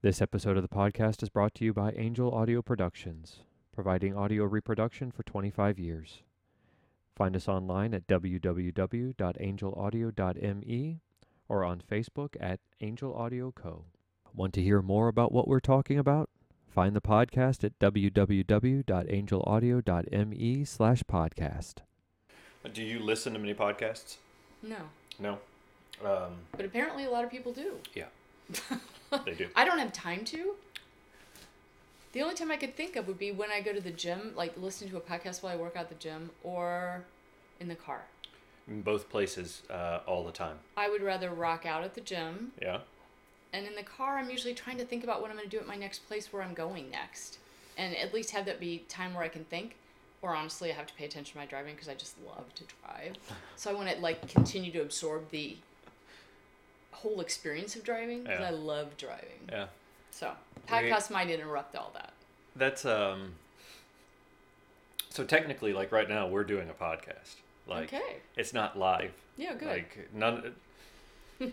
This episode of the podcast is brought to you by Angel Audio Productions, providing audio reproduction for 25 years. Find us online at www.angelaudio.me or on Facebook at Angel Audio Co. Want to hear more about what we're talking about? Find the podcast at www.angelaudio.me slash podcast. Do you listen to many podcasts? No, No. Um, but apparently a lot of people do. yeah, they do. I don't have time to. The only time I could think of would be when I go to the gym, like listening to a podcast while I work out the gym, or in the car. In both places, uh, all the time. I would rather rock out at the gym, Yeah. and in the car, I'm usually trying to think about what I'm going to do at my next place where I'm going next, and at least have that be time where I can think. Or honestly, I have to pay attention to my driving because I just love to drive. So I want to like continue to absorb the whole experience of driving because Yeah. I love driving. Yeah. So podcasts might interrupt all that. That's um. So technically, like right now, we're doing a podcast. Like okay. it's not live. Yeah, good. Like none.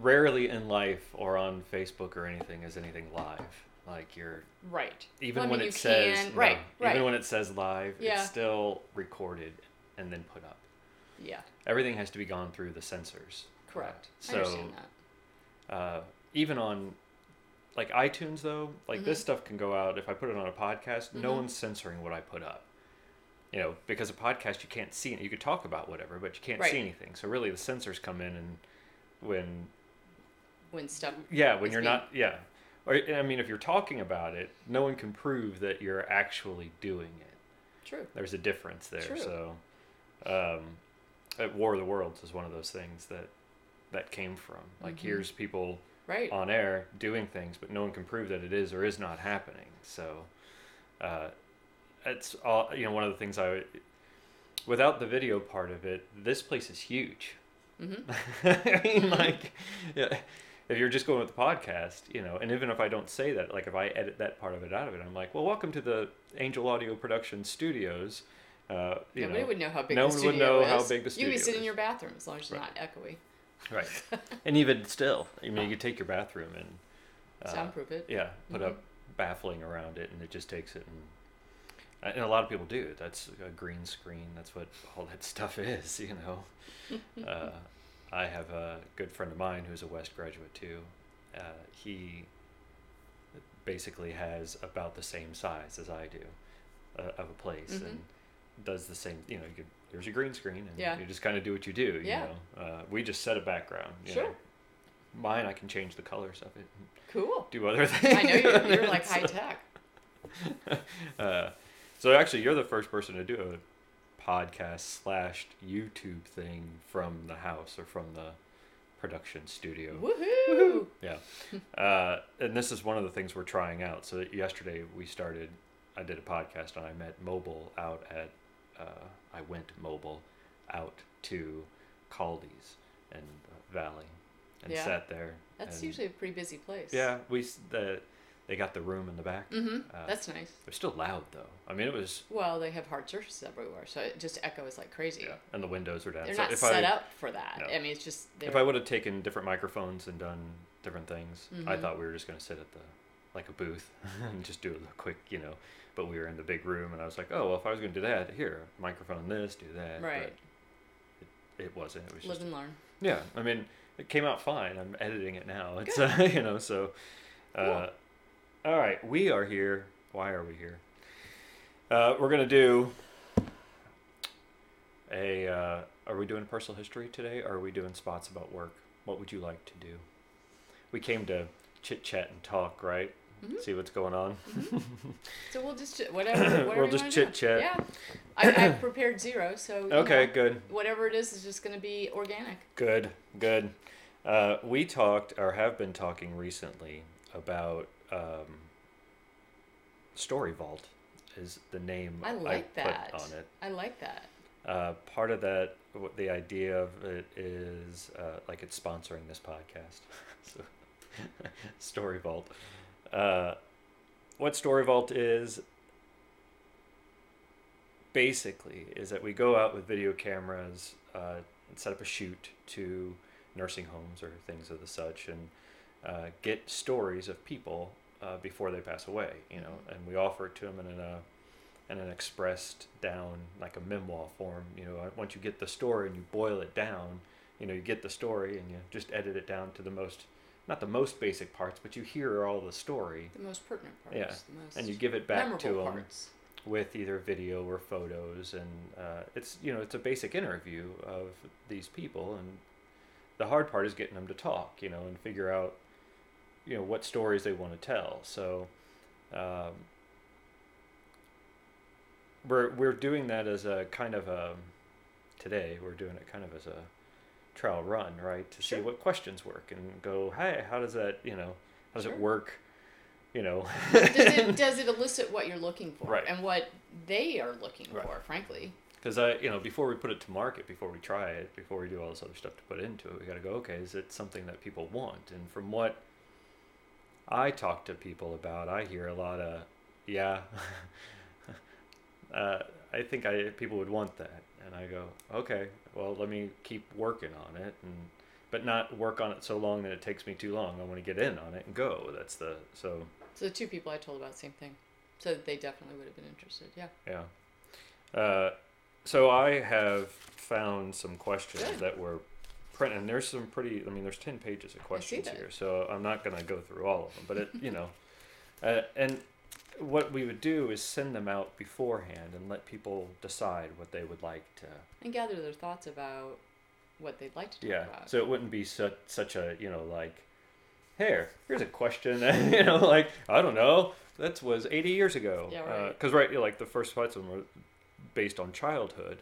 rarely in life or on Facebook or anything is anything live. Like you're right. even Well, I when mean, it says can- no, right, right. even when it says live, Yeah. it's still recorded and then put up. Yeah. Everything has to be gone through the censors. Correct. So, I understand that. uh, even on like iTunes though, like Mm-hmm. this stuff can go out if I put it on a podcast, no one's censoring what I put up. You know, because a podcast you can't see it. You could talk about whatever, but you can't Right. see anything. So really the censors come in and when When stuff. yeah, when you're being- not yeah. Or I mean if you're talking about it, no one can prove that you're actually doing it. True. There's a difference there. True. So um at War of the Worlds is one of those things that that came from. Like Mm-hmm. here's people Right. on air doing things, but no one can prove that it is or is not happening. So, uh, it's all you know. One of the things I, would- without the video part of it, this place is huge. Mm-hmm. I mean, like, yeah, if you're just going with the podcast, you know, and even if I don't say that, like if I edit that part of it out of it, I'm like, well, welcome to the Angel Audio Production Studios. Uh, you Nobody know, would know how big no the one would studio know is. how big the studio. You can studio sit in your bathroom as long as it's Right. not echoey. Right, and even still, I mean, you could take your bathroom and uh, Soundproof it. yeah put Mhm. up baffling around it and it just takes it and and a lot of people do that's a green screen that's what all that stuff is you know uh, i have a good friend of mine who's a west graduate too uh, he basically has about the same size as i do uh, of a place Mhm. and does the same you know you could here's your green screen and Yeah. you just kind of do what you do you Yeah. know uh, we just set a background you Sure. know. mine i can change the colors of it Cool. do other things I know you're, you're like high tech. uh, so actually, you're the first person to do a podcast slash YouTube thing from the house or from the production studio. Woohoo! Yeah, uh, and this is one of the things we're trying out. So yesterday we started. I did a podcast and I met mobile out at. Uh, I went mobile out to Kaldi's and Valley, and Yeah. sat there. That's and- usually a pretty busy place. yeah. We the they got the room in the back. Mm-hmm. Uh, That's nice. It was still loud though. I mean, it was Well, they have hard surfaces everywhere, so it just echoes like crazy. yeah, and the windows were down. They're So not if set I, up for that. No. I mean, it's just they're, If I would have taken different microphones and done different things, I Mhm. thought we were just gonna sit at the like a booth and just do a quick, you know. But we were in the big room, and I was like, oh well, if I was gonna do that, here, microphone this, do that. right. But it, it wasn't. It was Live just and learn. yeah. I mean, it came out fine. I'm editing it now. It's uh, you know so. Uh, all right, we are here. Why are we here? Uh, we're gonna do a. Uh, are we doing personal history today, or are we doing spots about work? What would you like to do? We came to chit chat and talk, right? Mhm. See what's going on. So we'll just ch- whatever. whatever We'll just chit-chat. Yeah. I, I've prepared zero, so Okay, know, good. whatever it is is just going to be organic. Good, good. Uh, we talked, or have been talking recently, about um, Story Vault, is the name I like put that. on it. I like that. Uh, part of that, the idea of it is, uh, like it's sponsoring this podcast. so, Story Vault. Uh, what Story Vault is, basically, is that we go out with video cameras uh, and set up a shoot to nursing homes or things of the such, and uh, get stories of people uh, before they pass away. You know, and we offer it to them in a in an expressed down like a memoir form. You know, once you get the story and you boil it down, you know, you get the story and you just edit it down to the most not the most basic parts, but you hear all the story. The most pertinent parts. Yeah, The most and you give it back to them parts. with either video or photos, and uh, it's you know it's a basic interview of these people, and the hard part is getting them to talk, you know, and figure out you know what stories they want to tell. So. Um, we're we're doing that as a kind of a today we're doing it kind of as a trial run right to see what questions work and go hey how does that you know how does Sure. it work you know does it does it elicit what you're looking for Right. and what they are looking Right. for? Frankly, because I you know before we put it to market before we try it before we do all this other stuff to put into it we got to go okay is it something that people want and from what I talk to people about I hear a lot of yeah uh, I think I people would want that and I go okay well let me keep working on it and but not work on it so long that it takes me too long I want to get in on it and go that's the so so the two people I told about the same thing, so they definitely would have been interested. Yeah. Yeah. Uh, so I have found some questions Good. that were printed, and there's some pretty. I mean, there's ten pages of questions here, so I'm not gonna go through all of them. But it, you know, uh, and what we would do is send them out beforehand and let people decide what they would like to. And gather their thoughts about what they'd like to talk Yeah. about. So it wouldn't be such such a you know like, here here's a question you know like I don't know that was 80 years ago. Yeah, right. Because right, you know, like the first of them were based on childhood,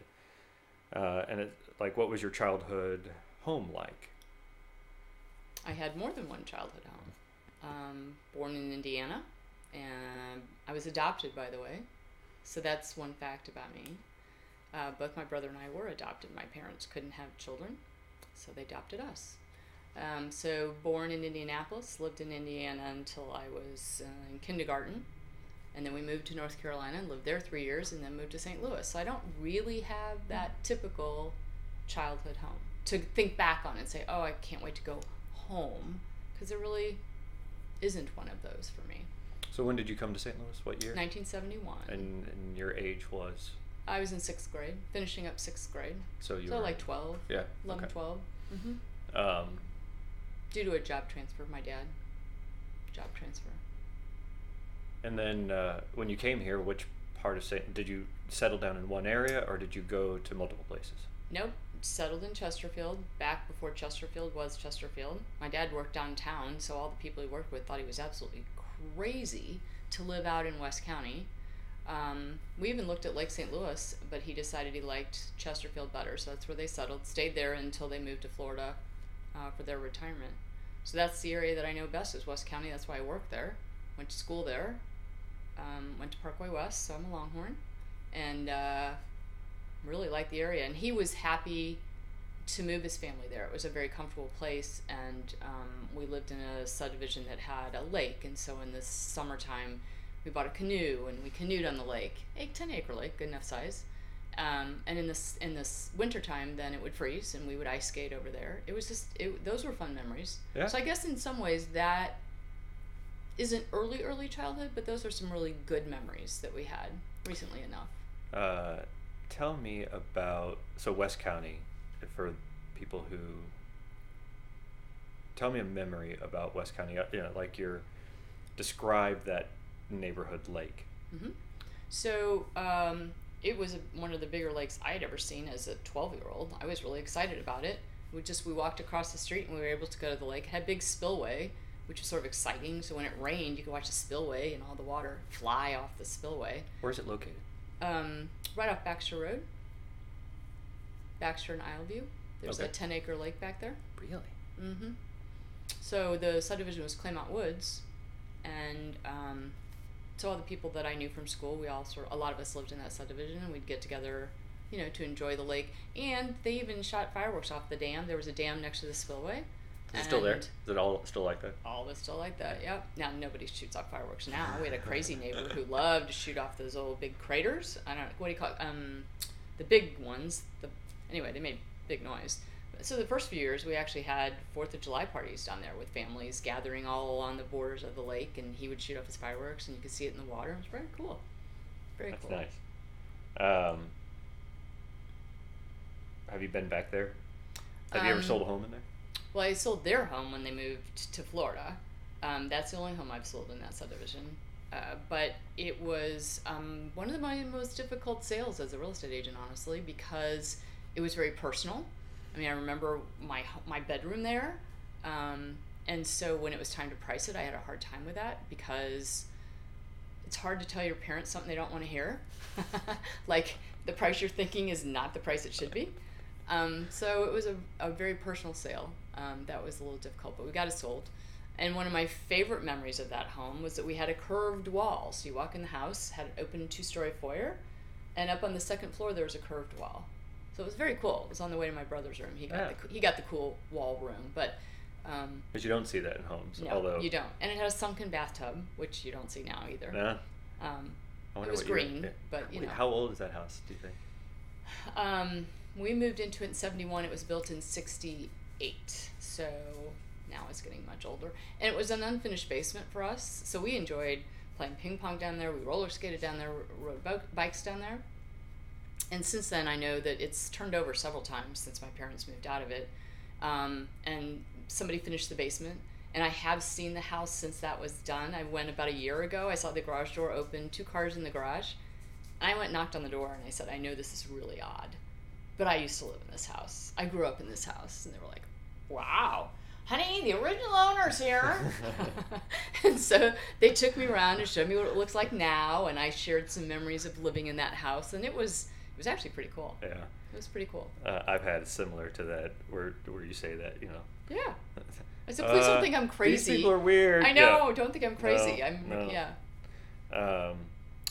uh, and it like what was your childhood home like? I had more than one childhood home. Um, born in Indiana, and I was adopted, by the way. So that's one fact about me. Uh, both my brother and I were adopted. My parents couldn't have children, so they adopted us. Um, so born in Indianapolis, lived in Indiana until I was uh, in kindergarten, and then we moved to North Carolina and lived there three years, and then moved to St. Louis. So I don't really have that typical childhood home to think back on and say, "Oh, I can't wait to go home," because there really isn't one of those for me. So when did you come to St. Louis? What year? 1971. And, and your age was I was in sixth grade, finishing up sixth grade, so you so were like 12, yeah 11, okay. 12. Mm-hmm. Um, Due to a job transfer, my dad. Job transfer. and then uh, when you came here, which part of St. did you settle down in one area or did you go to multiple places? Nope. Settled in Chesterfield back before Chesterfield was Chesterfield. My dad worked downtown, so all the people he worked with thought he was absolutely crazy to live out in West County. Um, we even looked at Lake St. Louis, but he decided he liked Chesterfield better, so that's where they settled. Stayed there until they moved to Florida uh, for their retirement. So that's the area that I know best is West County. That's why I worked there. Went to school there. Um, went to Parkway West, so I'm a Longhorn, and uh, really liked the area. And he was happy to move his family there. It was a very comfortable place, and um, we lived in a subdivision that had a lake. And so in the summertime, we bought a canoe and we canoed on the lake, a 10 acre lake, good enough size. Um, and in this in this wintertime, then it would freeze, and we would ice skate over there. It was just it, those were fun memories. Yeah. So I guess in some ways that isn't early early childhood, but those are some really good memories that we had recently enough. Uh, tell me about so West County for people who tell me a memory about West County. uh, You know, like your describe that neighborhood lake. hmm So um, it was a, one of the bigger lakes I had ever seen as a 12 year old. I was really excited about it. We just we walked across the street and we were able to go to the lake. It had a big spillway, which was sort of exciting. So when it rained, you could watch the spillway and all the water fly off the spillway. Where is it located? Um, right off Baxter Road, Baxter and Isleview. There's a Okay. 10 acre lake back there. Really? Mm-hmm. So the subdivision was Claymont Woods, and um, so all the people that I knew from school, we all sort a lot of us lived in that subdivision, and we'd get together, you know, to enjoy the lake. And they even shot fireworks off the dam. There was a dam next to the spillway. Is it still there? Is it all still like that? All of it's still like that. Yep. Now nobody shoots off fireworks now. We had a crazy neighbor who loved to shoot off those old big craters. I don't know what do you call it? Um, the big ones. The anyway, they made big noise. so the first few years we actually had Fourth of July parties down there with families gathering all along the borders of the lake, and he would shoot off his fireworks, and you could see it in the water. It was very cool. Very That's cool. nice. Um, have you been back there? Have you ever Um, sold a home in there? Well, I sold their home when they moved to Florida. Um, that's the only home I've sold in that subdivision. Uh, but it was um, one of my most difficult sales as a real estate agent, honestly, because it was very personal. I mean, I remember my my bedroom there, um, and so when it was time to price it, I had a hard time with that because it's hard to tell your parents something they don't want to hear. like the price you're thinking is not the price it should be. Um, so it was a, a very personal sale. Um, that was a little difficult, but we got it sold. And one of my favorite memories of that home was that we had a curved wall. So you walk in the house, had an open two story foyer, and up on the second floor there was a curved wall. So it was very cool. It was on the way to my brother's room. He got Yeah. the he got the cool wall room, but um, Because you don't see that in homes. no, although, you don't. And it had a sunken bathtub, which you don't see now either. Nah, Um, I wonder was what year- green, but, you Wait, know. how old is that house? Do you think? Um, we moved into it in 71. It was built in 68. So now it's getting much older. And it was an unfinished basement for us. So we enjoyed playing ping pong down there. We roller skated down there, rode bikes down there. And since then, I know that it's turned over several times since my parents moved out of it. Um, and somebody finished the basement. And I have seen the house since that was done. I went about a year ago. I saw the garage door open, two cars in the garage. And I went and knocked on the door and I said, I know this is really odd, but I used to live in this house. I grew up in this house. And they were like, wow, honey, the original owner's here. and so they took me around and showed me what it looks like now. And I shared some memories of living in that house. And it was, was actually pretty cool. Yeah. It was pretty cool. Uh, I've had similar to that, where where you say that, you know. Yeah. I said, please Uh, don't think I'm crazy. These people are weird. I Yeah. know. Don't think I'm crazy. No, I'm, no. yeah. Um,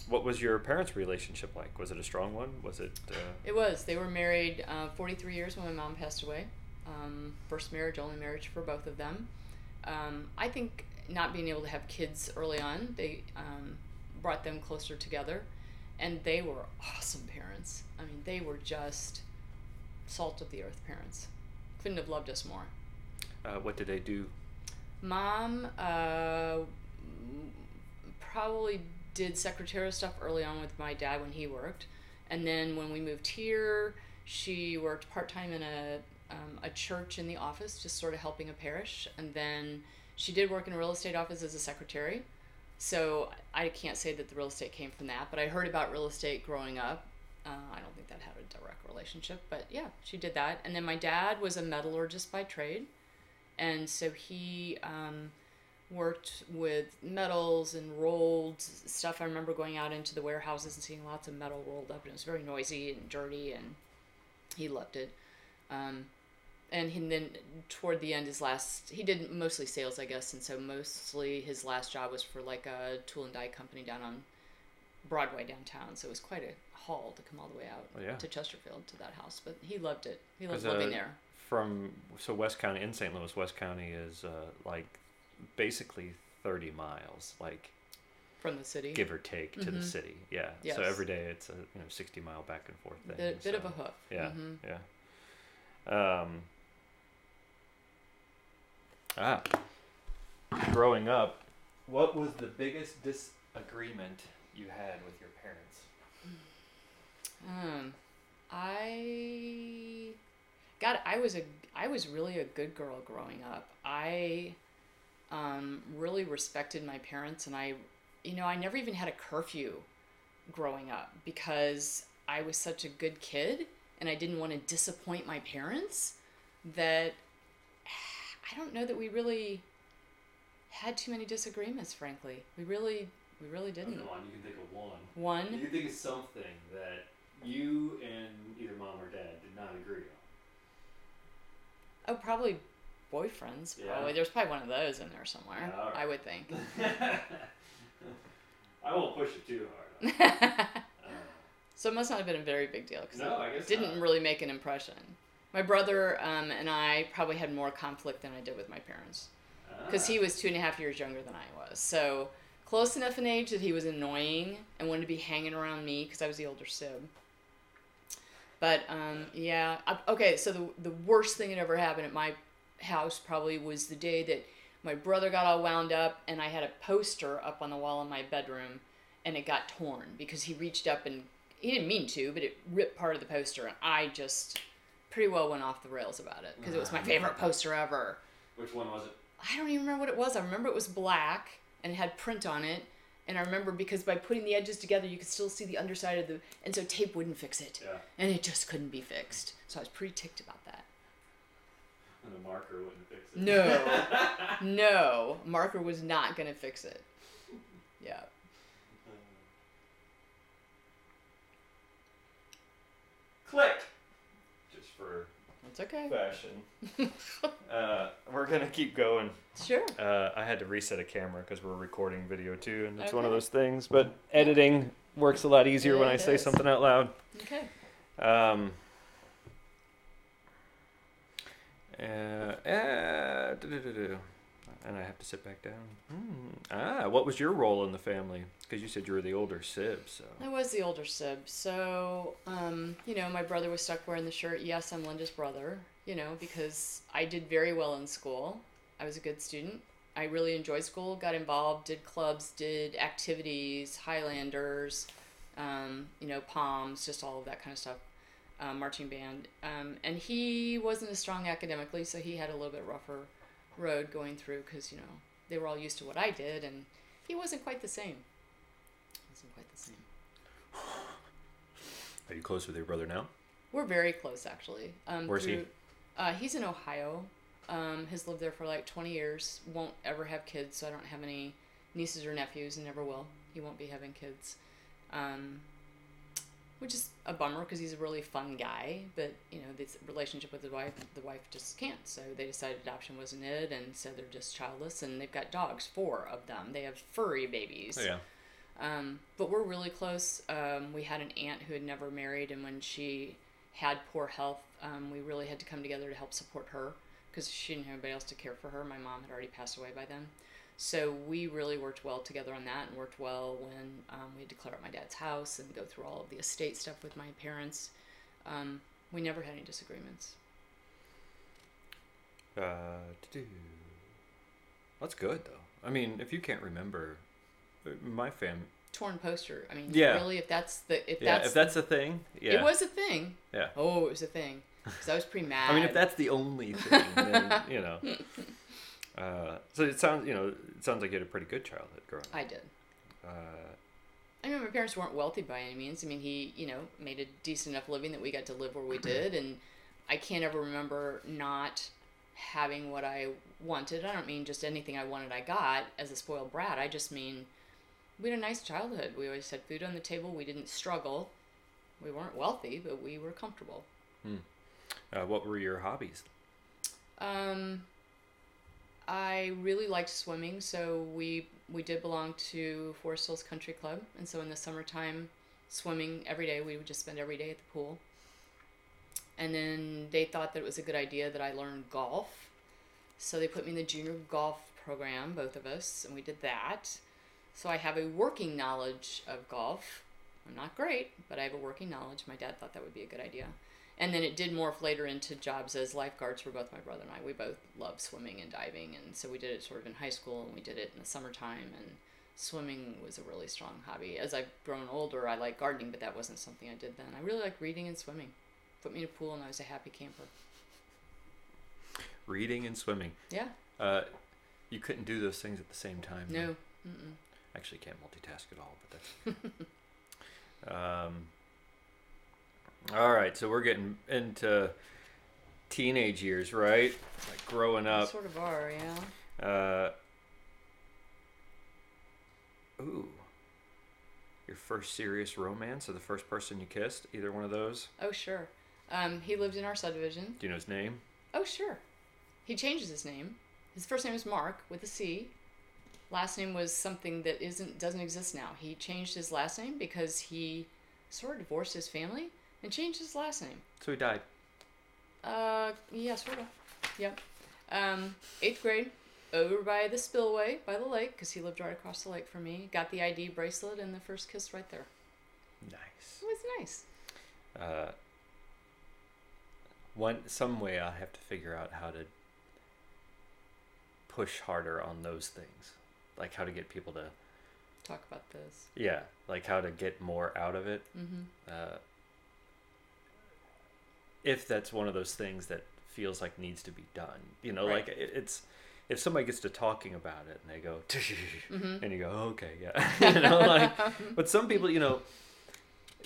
what was your parents' relationship like? Was it a strong one? Was it? Uh, It was. They were married uh, 43 years when my mom passed away. Um, first marriage, only marriage for both of them. Um, I think not being able to have kids early on, they um, brought them closer together. And they were awesome parents. I mean, they were just salt of the earth parents. Couldn't have loved us more. uh, what did they do? Mom uh, probably did secretarial stuff early on with my dad when he worked, and then when we moved here, she worked part time in a um, a church in the office, just sort of helping a parish, and then she did work in a real estate office as a secretary. So I can't say that the real estate came from that, but I heard about real estate growing up. Uh, I don't think that had a direct relationship, but yeah, she did that. And then my dad was a metallurgist by trade and so he um, worked with metals and rolled stuff. I remember going out into the warehouses and seeing lots of metal rolled up, and it was very noisy and dirty, and he loved it. Um, and he, then toward the end, his last he did mostly sales, I guess, and so mostly his last job was for like a tool and die company down on Broadway downtown. So it was quite a haul to come all the way out Oh, yeah. to Chesterfield to that house, but he loved it. He loved living uh, there. From so West County in St. Louis, West County is uh, like basically thirty miles, like From the city, give or take to the Mhm. city. Yeah. Yes. So every day it's a you know sixty mile back and forth thing. bit, bit of a hoof. Yeah. Mhm. Yeah. Um, ah. Growing up, what was the biggest disagreement you had with your parents? Um, I, God, I was a, I was really a good girl growing up. I, um, really respected my parents, and I, you know, I never even had a curfew growing up because I was such a good kid, and I didn't want to disappoint my parents. That I don't know that we really had too many disagreements. Frankly, we really, we really didn't. on, you can think of one. One. You can think of something that you and either mom or dad did not agree on. Oh, probably boyfriends. Yeah. Probably there's probably one of those in there somewhere. Yeah, alright. I would think. I won't push it too hard. Uh, so it must not have been a very big deal because No, I guess didn't not. really make an impression. My brother um, and I probably had more conflict than I did with my parents because he was two and a half years younger than I was. So close enough in age that he was annoying and wanted to be hanging around me because I was the older sib. But um, yeah, I, okay. So the the worst thing that ever happened at my house probably was the day that my brother got all wound up, and I had a poster up on the wall in my bedroom, and it got torn because he reached up and he didn't mean to, but it ripped part of the poster, and I just pretty well went off the rails about it because it was my favorite poster ever. Which one was it? I don't even remember what it was. I remember it was black and it had print on it. And I remember because by putting the edges together, you could still see the underside of the, and so tape wouldn't fix it. Yeah. And it just couldn't be fixed. So I was pretty ticked about that. And the marker wouldn't fix it. No, no, marker was not gonna fix it. Yeah. Uh. Click. For It's okay. fashion. uh, we're gonna keep going. Sure. Uh, I had to reset a camera because we're recording video too, and it's one of those things. But editing works a lot easier when I say is. something out loud. Okay. Um, uh, uh. And I have to sit back down. Hmm. Ah, what was your role in the family? Because you said you were the older sib, so. I was the older sib, so um, you know, my brother was stuck wearing the shirt. Yes, I'm Linda's brother. You know, because I did very well in school. I was a good student. I really enjoyed school. Got involved, did clubs, did activities, Highlanders, um, you know, Palms, just all of that kind of stuff. Um, marching band, um, and he wasn't as strong academically, so he had a little bit rougher road going through because you know they were all used to what I did, and he wasn't quite the same. Wasn't quite the same. Are you close with your brother now? We're very close, actually. Um, Where's he? Uh, he's in Ohio. Um, has lived there for like 20 years. Won't ever have kids, so I don't have any nieces or nephews, and never will. He won't be having kids, um, which is a bummer because he's a really fun guy. But you know, this relationship with his wife, the wife just can't. So they decided adoption wasn't it, and so they're just childless. And they've got dogs, four of them. They have furry babies. Oh, yeah. Um, but we're really close. Um, we had an aunt who had never married, and when she had poor health, um, we really had to come together to help support her because she didn't have anybody else to care for her. My mom had already passed away by then. So we really worked well together on that and worked well when um, we had to clear out my dad's house and go through all of the estate stuff with my parents. Um, we never had any disagreements. Uh. That's good though. I mean, if you can't remember, uh, my fam. Torn poster. I mean, Yeah. really, if that's the if Yeah, that's if that's a thing, yeah. it was a thing. Yeah. Oh, it was a thing because I was pretty mad. I mean, if that's the only thing, then you know. Uh, so it sounds, you know, it sounds like you had a pretty good childhood growing up. I did. Uh, I mean, my parents weren't wealthy by any means. I mean, he, you know, made a decent enough living that we got to live where we did, and I can't ever remember not having what I wanted. I don't mean just anything I wanted I got as a spoiled brat. I just mean we had a nice childhood. We always had food on the table. We didn't struggle. We weren't wealthy, but we were comfortable. uh, what were your hobbies? Um, I really liked swimming, so we we did belong to Forest Hills Country Club, and so in the summertime, swimming every day. We would just spend every day at the pool. And then they thought that it was a good idea that I learn golf, so they put me in the junior golf program, both of us, and we did that. So I have a working knowledge of golf. I'm not great, but I have a working knowledge. My dad thought that would be a good idea. And then it did morph later into jobs as lifeguards for both my brother and I. We both love swimming and diving, and so we did it sort of in high school, and we did it in the summertime. And swimming was a really strong hobby. As I've grown older, I like gardening, but that wasn't something I did then. I really like reading and swimming. Put me in a pool, and I was a happy camper. Reading and swimming. Yeah. Uh, you couldn't do those things at the same time. No. Actually, can't multitask at all, but that's. um, all right, so we're getting into teenage years, right? Like growing We up. Sort of are, yeah. Uh, ooh. Your first serious romance or the first person you kissed? Either one of those? Oh, sure. Um, he lived in our subdivision. Do you know his name? Oh, sure. He changes his name. His first name is Mark with a C. Last name was something that isn't doesn't exist now. He changed his last name because he sort of divorced his family and changed his last name. So he died. Uh, yeah, sort of. Yep. Um, eighth grade, over by the spillway by the lake because he lived right across the lake from me. Got the ID bracelet and the first kiss right there. Nice. It was nice. Uh, one some way I have to figure out how to push harder on those things, like how to get people to Talk about this. yeah, like how to get more out of it. Mm-hmm. Uh, if that's one of those things that feels like needs to be done, you know, Right. like it, it's if somebody gets to talking about it and they go, Mm-hmm. and you go, okay, yeah, you know, like, but some people, you know,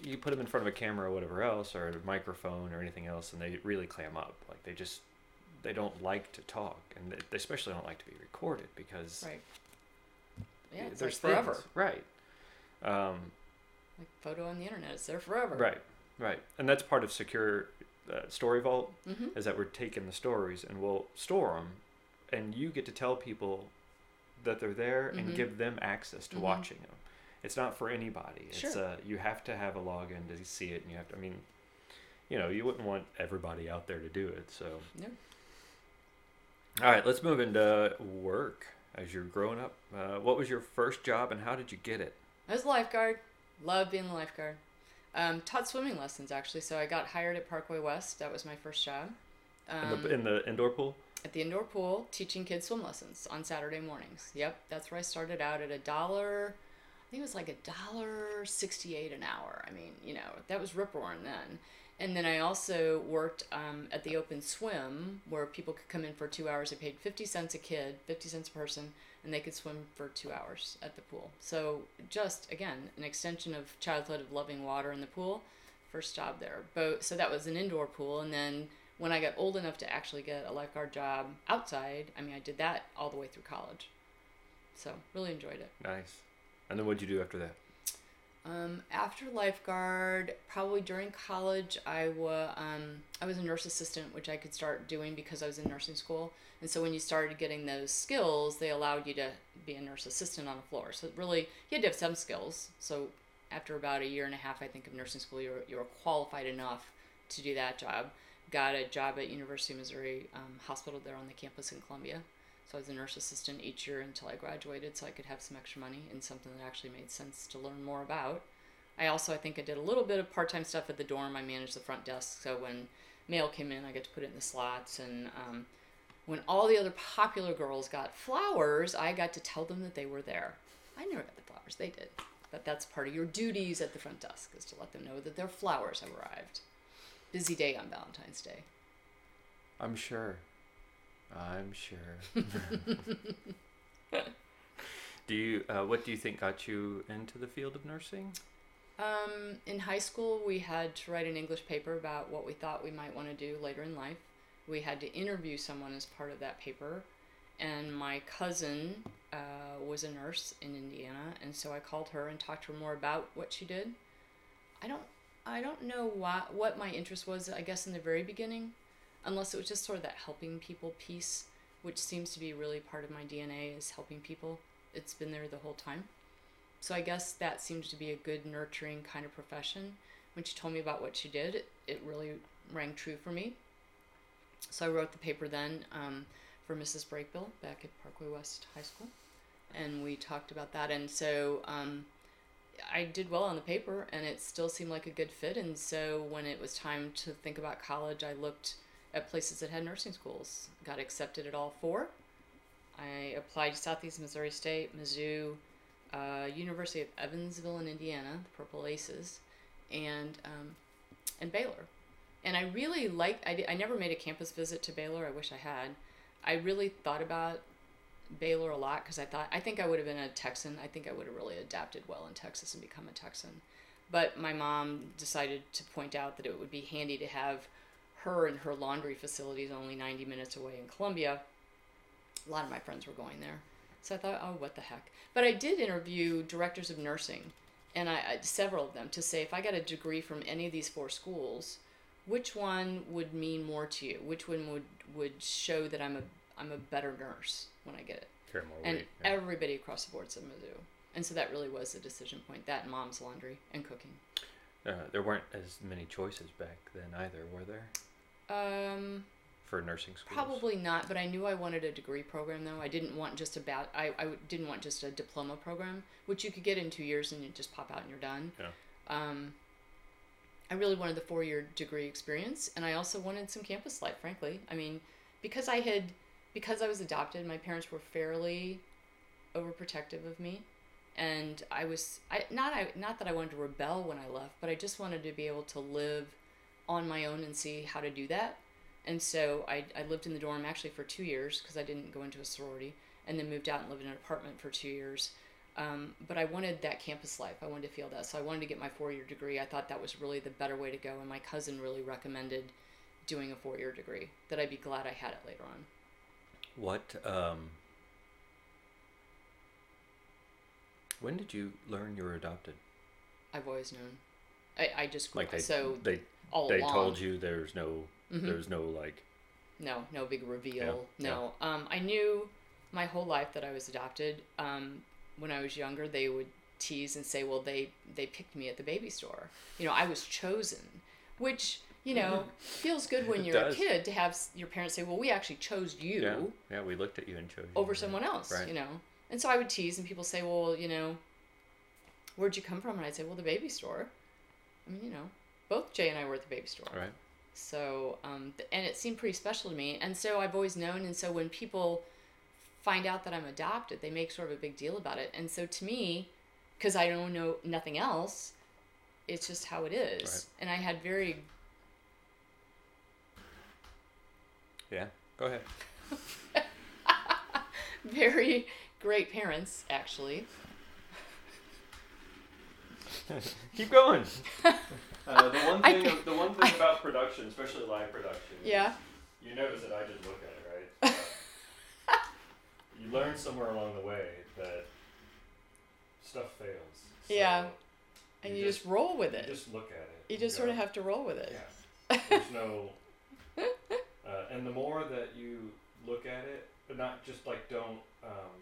you put them in front of a camera or whatever else, or a microphone or anything else, and they really clam up. Like they just, they don't like to talk, and they, they especially don't like to be recorded because Right. Yeah, it's there's like forever. things- right? Um, Like photo on the internet, it's there forever. right, right, and that's part of secure uh, Story Vault Mm-hmm. is that we're taking the stories and we'll store them, and you get to tell people that they're there and Mhm. give them access to Mhm. watching them. It's not for anybody. It's Sure. uh, you have to have a login to see it, and you have to. I mean, you know, you wouldn't want everybody out there to do it. So, No. all right, let's move into work. As you're growing up, uh, what was your first job and how did you get it? I was a lifeguard. Love being a lifeguard. Um, taught swimming lessons actually, so I got hired at Parkway West. That was my first job. Um, in, the, in the indoor pool? at the indoor pool, teaching kids swim lessons on Saturday mornings. Yep, that's where I started out at a dollar. I think it was like a dollar sixty-eight an hour. I mean, you know, that was rip roaring then. And then I also worked um, at the open swim where people could come in for two hours. They paid 50 cents a kid, 50 cents a person, and they could swim for two hours at the pool. So, just again, an extension of childhood of loving water in the pool. First job there. Both, so that was an indoor pool. And then when I got old enough to actually get a lifeguard job outside, I mean, I did that all the way through college. So, really enjoyed it. Nice. And then what'd you do after that? Um, after lifeguard, probably during college, I wa um, I was a nurse assistant, which I could start doing because I was in nursing school. And so when you started getting those skills, they allowed you to be a nurse assistant on the floor. So really, you had to have some skills. So after about a year and a half, I think of nursing school, you were you were qualified enough to do that job. Got a job at University of Missouri um, Hospital there on the campus in Columbia. So I was a nurse assistant each year until I graduated, so I could have some extra money and something that actually made sense to learn more about. I also, I think, I did a little bit of part-time stuff at the dorm. I managed the front desk, so when mail came in, I got to put it in the slots. And um, when all the other popular girls got flowers, I got to tell them that they were there. I never got the flowers; they did. But that's part of your duties at the front desk is to let them know that their flowers have arrived. Busy day on Valentine's Day. I'm sure. I'm sure. do you? Uh, what do you think got you into the field of nursing? Um, in high school, we had to write an English paper about what we thought we might want to do later in life. We had to interview someone as part of that paper, and my cousin uh, was a nurse in Indiana, and so I called her and talked to her more about what she did. I don't, I don't know what what my interest was. I guess in the very beginning, unless it was just sort of that helping people piece, which seems to be really part of my DNA is helping people. It's been there the whole time. So I guess that seemed to be a good nurturing kind of profession. When she told me about what she did, it, really rang true for me. So I wrote the paper then um, for Mrs. Brakebill back at Parkway West High School, and we talked about that. And so um, I did well on the paper, and it still seemed like a good fit. And so when it was time to think about college, I looked at places that had nursing schools. Got accepted at all four. I applied to Southeast Missouri State, Mizzou, uh, University of Evansville in Indiana, the Purple Aces, and um, and Baylor. And I really liked. I, I never made a campus visit to Baylor. I wish I had. I really thought about Baylor a lot because I thought I think I would have been a Texan. I think I would have really adapted well in Texas and become a Texan. But my mom decided to point out that it would be handy to have her and her laundry facilities only 90 minutes away in Columbia. A lot of my friends were going there. So I thought, oh, what the heck. But I did interview directors of nursing, and I, I several of them to say if I got a degree from any of these four schools, which one would mean more to you? Which one would would show that I'm a I'm a better nurse when I get it? Carry more And weight. yeah. everybody across the board said Mizzou. And so that really was the decision point. That and mom's laundry and cooking. Uh, there weren't as many choices back then either, were there? Um, For nursing school? Probably not, but I knew I wanted a degree program though. I didn't want just a ba- I, I didn't want just a diploma program, which you could get in two years and you just pop out and you're done. Yeah. Um, I really wanted the four year degree experience, and I also wanted some campus life, frankly. I mean, because I had, because I was adopted, my parents were fairly overprotective of me. And I was, I not I not that I wanted to rebel when I left, but I just wanted to be able to live on my own and see how to do that. And so I, I lived in the dorm actually for two years because I didn't go into a sorority, and then moved out and lived in an apartment for two years. Um, but I wanted that campus life. I wanted to feel that. So I wanted to get my four year degree. I thought that was really the better way to go. And my cousin really recommended doing a four year degree, that I'd be glad I had it later on. What? Um, when did you learn you were adopted? I've always known. I, I just grew Like they so they all they along. told you there's no Mhm. there's no like No, no big reveal. Yeah, No. Um, I knew my whole life that I was adopted. Um, when I was younger, they would tease and say, "Well, they they picked me at the baby store." You know, I was chosen, which you know feels good when It you're does. a kid to have your parents say, "Well, we actually chose you yeah yeah we looked at you and chose you. over someone else." Right. You know, and so I would tease, and people say, "Well, you know, where'd you come from?" And I'd say, "Well, the baby store." I mean, you know, both Jay and I were at the baby store. right So, um, and it seemed pretty special to me. And so I've always known. And so when people find out that I'm adopted, they make sort of a big deal about it. And so to me, because I don't know nothing else, it's just how it is. Right. And I had very, yeah go ahead very great parents, actually. keep going uh, the one thing can't- the one thing about production especially live production Yeah. you notice that I just look at it right you learn somewhere along the way that stuff fails So Yeah. And you, just, roll with you it. just look at it you just sort go, of have to roll with it. Yeah. There's no. Uh, and the more that you look at it, but not just like don't. Um,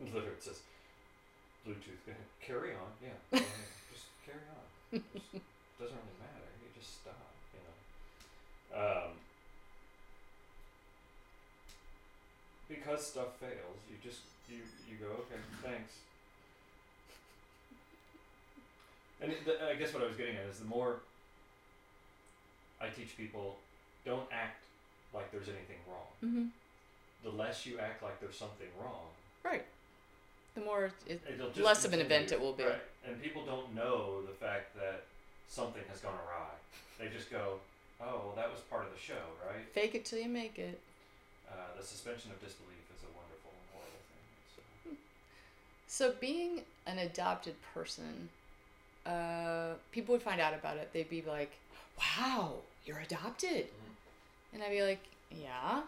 literally, it says Bluetooth. carry on. Yeah. just carry on. Doesn't really matter. You just stop. You know. Um, because stuff fails, you just you you go okay, thanks. And it, the, I guess what I was getting at is the more I teach people, don't act like there's anything wrong. hmm The less you act like there's something wrong, Right. The more it, less of an event it will be. Right. And people don't know the fact that something has gone awry. They just go, "Oh, well, that was part of the show, right?" fake it till you make it. Uh, the suspension of disbelief is a wonderful and horrible thing. So so being an adopted person, uh, people would find out about it. They'd be like, "Wow, you're adopted," and I'd be like, "Yeah."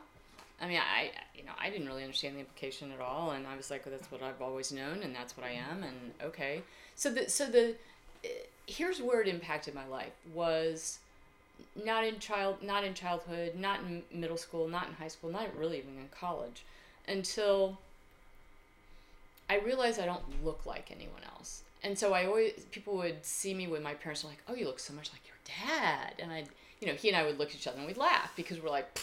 I mean, I you know I didn't really understand the implication at all, and I was like, well, "That's what I've always known, and that's what I am." And okay, so the so the eh, here's where it impacted my life was not in child not in childhood, not in middle school, not in high school, not really even in college, until I realized I don't look like anyone else. And so I always people would see me with my parents were like, "Oh, you look so much like your dad." And I, you know, he and I would look at each other and we'd laugh because we're like,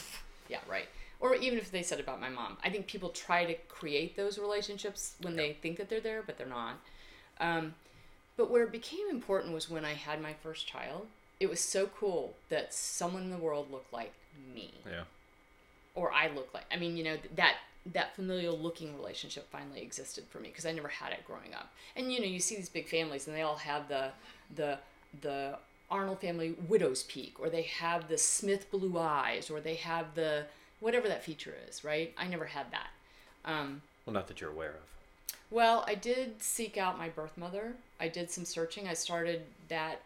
"Yeah, right." Or even if they said about my mom, I think people try to create those relationships when they think that they're there, but they're not. Um, but where it became important was when I had my first child. It was so cool that someone in the world looked like me Yeah. or I look like. I mean, you know, that that familial looking relationship finally existed for me because I never had it growing up. And you know, you see these big families and they all have the the the Arnold family widow's peak or they have the Smith blue eyes or they have the whatever that feature is, right? I never had that. Um, Well, not that you're aware of. well, I did seek out my birth mother. I did some searching. I started that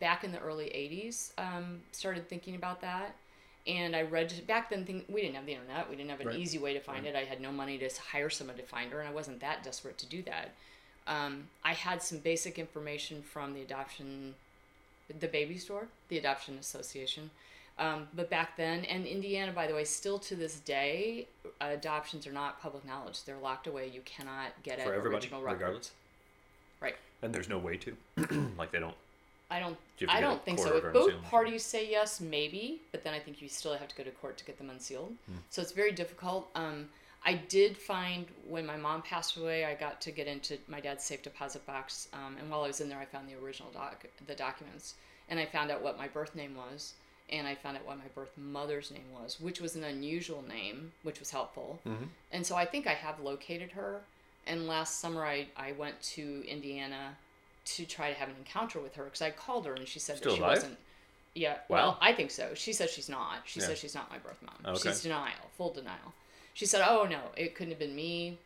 back in the early 80s. Um, started thinking about that. And I read back then. Think, we didn't have the internet. We didn't have an Right. easy way to find it. I had no money to hire someone to find her, and I wasn't that desperate to do that. Um, I had some basic information from the adoption, the baby store, the Adoption Association. Um, but back then, and Indiana, by the way, still to this day, adoptions are not public knowledge. They're locked away. You cannot get For at everybody, regardless. Right. And there's no way to. like they don't. I don't. Do you have to I don't think so. If both parties say yes, maybe, but then I think you still have to go to court to get them unsealed. Hmm. So it's very difficult. Um, I did find when my mom passed away, I got to get into my dad's safe deposit box, um, and while I was in there, I found the original doc, the documents, and I found out what my birth name was, and I found out what my birth mother's name was, which was an unusual name, which was helpful. Mm-hmm. And so I think I have located her. And last summer I, I went to Indiana to try to have an encounter with her because I called her and she said Still that she alive? wasn't. Yeah, Wow. well, I think so. She says she's not. She Yeah. says she's not my birth mom. Okay. She's denial, full denial. She said, "Oh no, it couldn't have been me.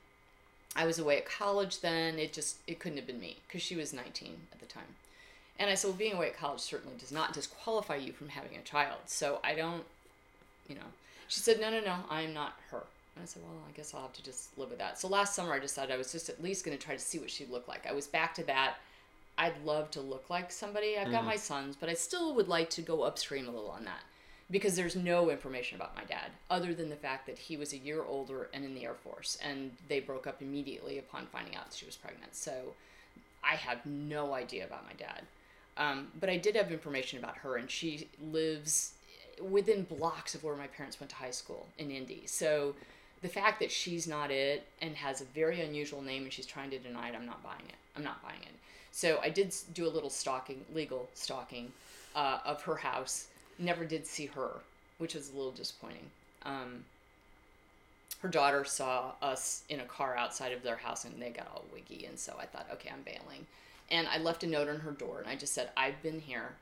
I was away at college then. It just it couldn't have been me because she was 19 at the time." And I said, "Well, being away at college certainly does not disqualify you from having a child. So I don't, you know." She said, "No, no, no, I'm not her." And I said, "Well, I guess I'll have to just live with that." So last summer, I decided I was just at least going to try to see what she'd look like. I was back to that. I'd love to look like somebody. I've got mm. my sons, but I still would like to go upstream a little on that because there's no information about my dad other than the fact that he was a year older and in the Air Force, and they broke up immediately upon finding out she was pregnant. So I have no idea about my dad. Um, but I did have information about her, and she lives within blocks of where my parents went to high school in Indy. So the fact that she's not it and has a very unusual name and she's trying to deny it, I'm not buying it. I'm not buying it. So I did do a little stalking, legal stalking, uh, of her house. Never did see her, which was a little disappointing. Um, her daughter saw us in a car outside of their house and they got all wiggy, and so I thought, okay, I'm bailing. And I left a note on her door and I just said, I've been here.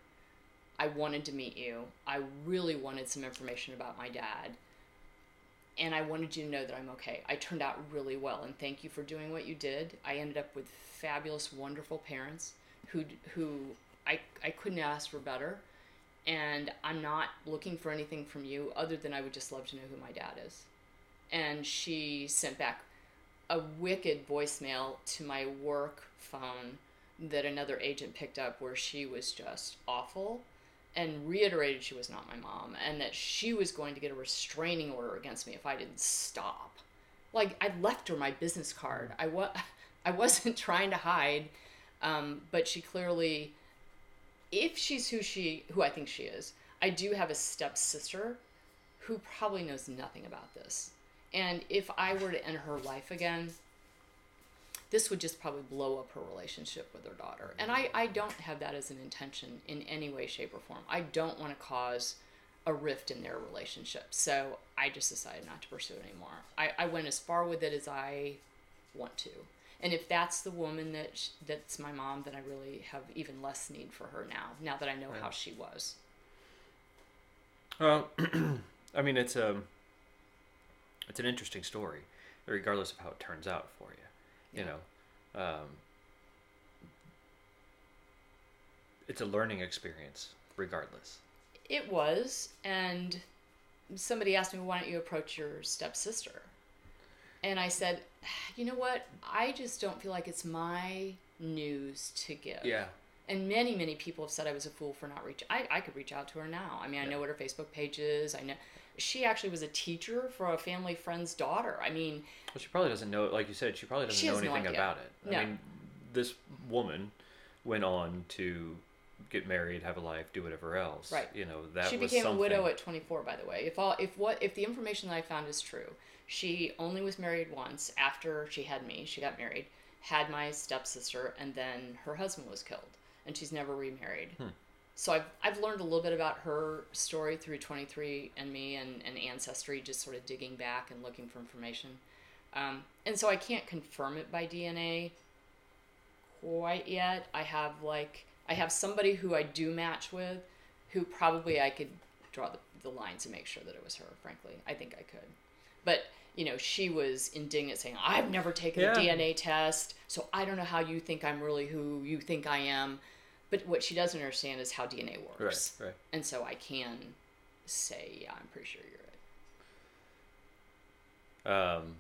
I wanted to meet you. I really wanted some information about my dad. And I wanted you to know that I'm okay. I turned out really well, and thank you for doing what you did. I ended up with fabulous, wonderful parents who who I I couldn't ask for better. And I'm not looking for anything from you other than I would just love to know who my dad is. And she sent back a wicked voicemail to my work phone that another agent picked up where she was just awful and reiterated she was not my mom and that she was going to get a restraining order against me if I didn't stop. Like I left her my business card. I wa- I wasn't trying to hide, um, but she clearly, if she's who she who I think she is, I do have a stepsister who probably knows nothing about this. And if I were to enter her life again, this would just probably blow up her relationship with her daughter. And I, I don't have that as an intention in any way, shape, or form. I don't want to cause a rift in their relationship. So I just decided not to pursue it anymore. I, I went as far with it as I want to. And if that's the woman that sh- that's my mom, then I really have even less need for her now. Now that I know how she was. Well, I mean, it's um, it's an interesting story, regardless of how it turns out for you. You know, um, it's a learning experience, regardless. It was, and somebody asked me, "Why don't you approach your stepsister?" And I said, "You know what? I just don't feel like it's my news to give." Yeah. And many, many people have said I was a fool for not reaching. I, I could reach out to her now. I mean, I know what her Facebook page is. I know she actually was a teacher for a family friend's daughter. I mean, Well, she probably doesn't know, like you said, she probably doesn't She know has no anything about it. I No. mean, this woman went on to get married, have a life, do whatever else. Right. You know, that she became something. a widow at 24 by the way if all if what if the information that i found is true she only was married once after she had me she got married had my stepsister and then her husband was killed and she's never remarried hmm. So I've, I've learned a little bit about her story through 23 and me and, and ancestry just sort of digging back and looking for information um, and so i can't confirm it by dna quite yet. I have like I have somebody who I do match with, who probably I could draw the, the lines and make sure that it was her. Frankly, I think I could, but you know she was indignant, saying I've never taken Yeah. a DNA test, so I don't know how you think I'm really who you think I am. But what she doesn't understand is how DNA works, Right, right. and so I can say, yeah, I'm pretty sure you're right. Um,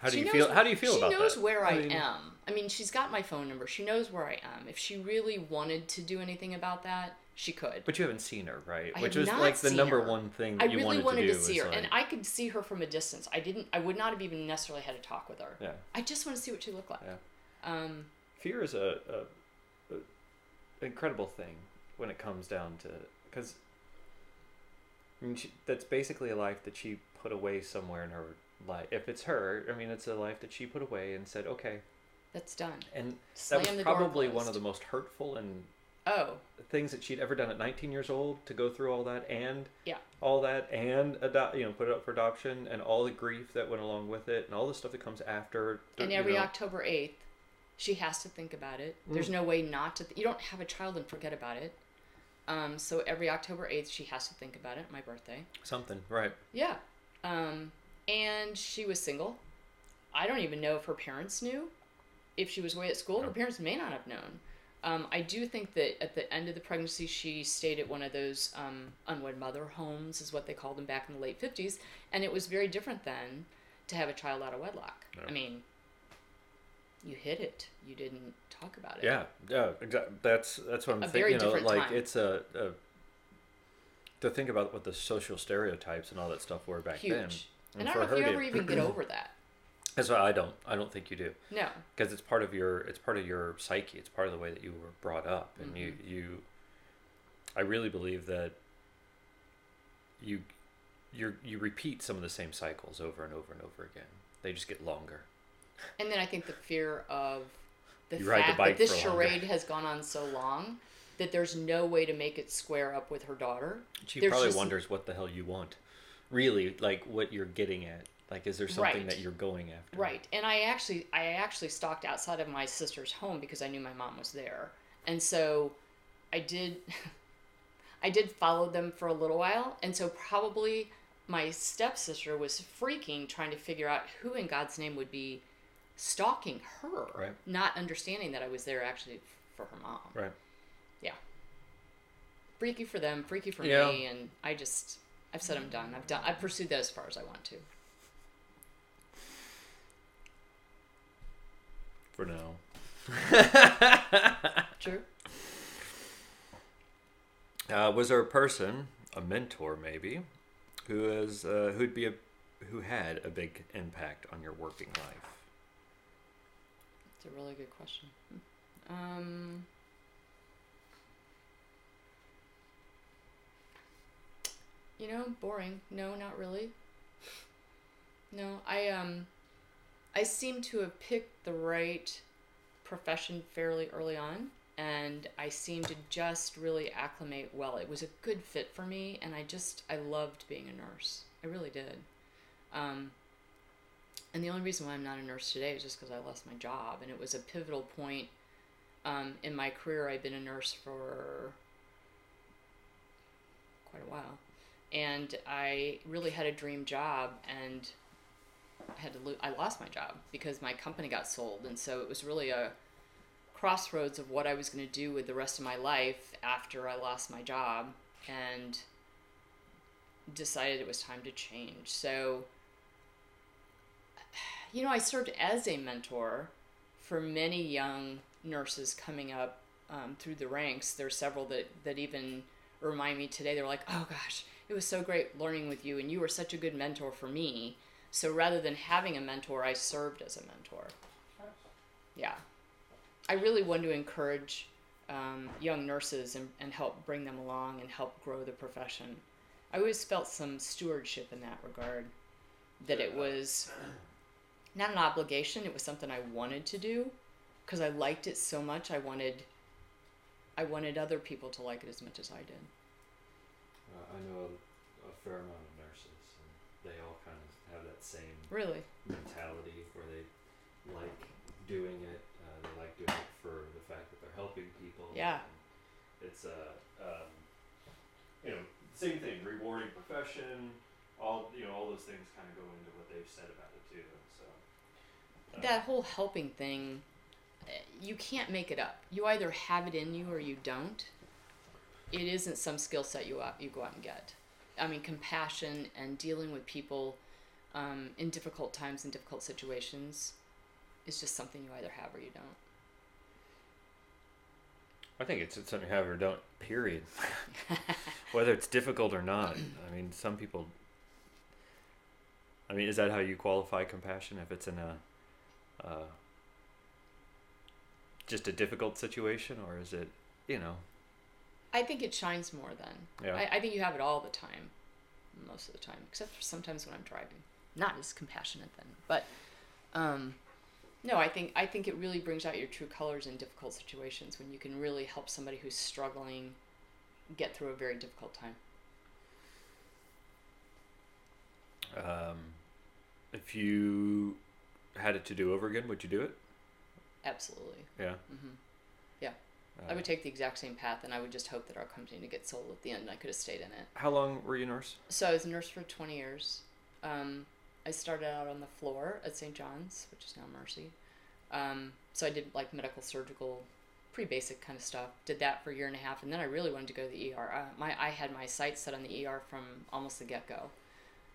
how do She you knows- feel? How do you feel she about knows that? where I, mean, am. I mean, she's got my phone number. She knows where I am. If she really wanted to do anything about that, she could. But you haven't seen her, right? I Which was like the number her. one thing I that you really wanted, wanted to to, see her, was and I could see her from a distance. I didn't. I would not have even necessarily had to talk with her. yeah. I just want to see what she looked like. Yeah. Um, fear is a, a, a incredible thing when it comes down to because I mean she, that's basically a life that she put away somewhere in her life. If it's her, I mean it's a life that she put away and said, okay. that's done. And Slam that was probably one of the most hurtful and Oh, things that she'd ever done at 19 years old to go through all that and yeah. all that and adopt you know put it up for adoption and all the grief that went along with it and all the stuff that comes after And every know. October 8th, she has to think about it. There's Mm. no way not to. Th- you don't have a child and forget about it. Um, so every October 8th, she has to think about it. My birthday. something right Yeah. Um, and she was single. I don't even know if her parents knew. If she was away at school, her parents may not have known. Um, I do think that at the end of the pregnancy, she stayed at one of those um, unwed mother homes, is what they called them back in the late 50s. And it was very different then to have a child out of wedlock. No. I mean, you hid it, you didn't talk about it. yeah yeah exactly that's that's what i'm thinking you know like time. it's a, a to think about what the social stereotypes and all that stuff were back then Huge. And I for don't know if you ever even get over that. that's why i don't i don't think you do No. because it's part of your it's part of your psyche it's part of the way that you were brought up and you Mm-hmm. you i really believe that you you you repeat some of the same cycles over and over and over again they just get longer And then I think the fear of the You ride the fact that this for longer. charade has gone on so long that there's no way to make it square up with her daughter. she There's probably just- wonders what the hell you want really like what you're getting at like is there something Right. that you're going after Right. And I actually I actually stalked outside of my sister's home because I knew my mom was there. And so I did I did follow them for a little while and so probably my stepsister was freaking trying to figure out who in God's name would be stalking her, Right. not understanding that I was there actually for her mom. right Yeah. Freaky for them, freaky for Yeah. me, and I just I've said I'm done. I've done I've pursued that as far as I want to. for now True. uh, was there a person a mentor maybe who is uh, who'd be a who had a big impact on your working life It's a really good question. Um, you know, boring. No, not really. No, I um, I seem to have picked the right profession fairly early on, and I seem to just really acclimate well. It was a good fit for me, and I just I loved being a nurse. I really did. Um, and the only reason why I'm not a nurse today is just because I lost my job, and it was a pivotal point um, in my career. I've been a nurse for quite a while, and I really had a dream job, and I had to lo- I lost my job because my company got sold, and so it was really a crossroads of what I was going to do with the rest of my life after I lost my job, and decided it was time to change. So you know, I served as a mentor for many young nurses coming up um, through the ranks. There's several that, that even remind me today. They're like, oh gosh, it was so great learning with you, and you were such a good mentor for me. So rather than having a mentor, I served as a mentor. Yeah. I really want to encourage um, young nurses and, and help bring them along and help grow the profession. I always felt some stewardship in that regard, that it was not an obligation it was something i wanted to do because i liked it so much i wanted i wanted other people to like it as much as i did Uh, I know a, a fair amount of nurses, and they all kind of have that same really mentality where they like doing it. Uh, they like doing it for the fact that they're helping people. Yeah. It's a, um, you know, same thing. Rewarding profession. All you know, all those things kind of go into what they've said about it too. That whole helping thing eh, you can't make it up you either have it in you or you don't it isn't some skill set you out you go out and get i mean compassion and dealing with people um, in difficult times and difficult situations is just something you either have or you don't I think it's something you have or don't. Period. Whether it's difficult or not. I mean, some people. I mean, is that how you qualify compassion? If it's in a, uh, just a difficult situation, or is it, you know, I think it shines more then. Yeah. I, I think you have it all the time, most of the time, except for sometimes when I'm driving. Not as compassionate then, but um, No, I think I think it really brings out your true colors in difficult situations when you can really help somebody who's struggling get through a very difficult time. Um, if you had it to do over again, would you do it? Absolutely. Yeah. hmm Yeah. I Uh, would take the exact same path, and I would just hope that our company to get sold at the end, and I could have stayed in it. How long were you a nurse? So I was a nurse for 20 years. Um, I started out on the floor at St. John's, which is now Mercy. Um, so I did like medical, surgical, pretty basic kind of stuff. Did that for a year and a half, and then I really wanted to go to the ER. Uh, my I had my sights set on the ER from almost the get go,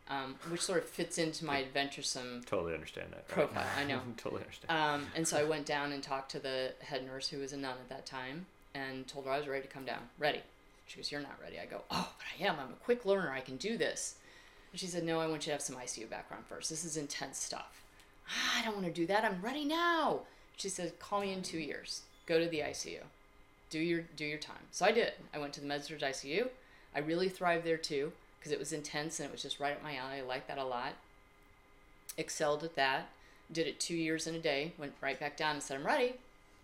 um, which sort of fits into my adventuresome Totally understand that. right? Profile, I know. totally understand. um, and so I went down and talked to the head nurse, who was a nun at that time, and told her I was ready to come down. Ready. She goes, You're not ready. I go, Oh, but I am. I'm a quick learner. I can do this. And she said, No, I want you to have some ICU background first. This is intense stuff. "Ah, I don't want to do that. I'm ready now. She said, Call me in two years. Go to the ICU. Do your do your time. So I did. I went to the MedSurg ICU. I really thrived there too because it was intense and it was just right up my alley. I liked that a lot. Excelled at that. Did it two years in a day. Went right back down and said, I'm ready.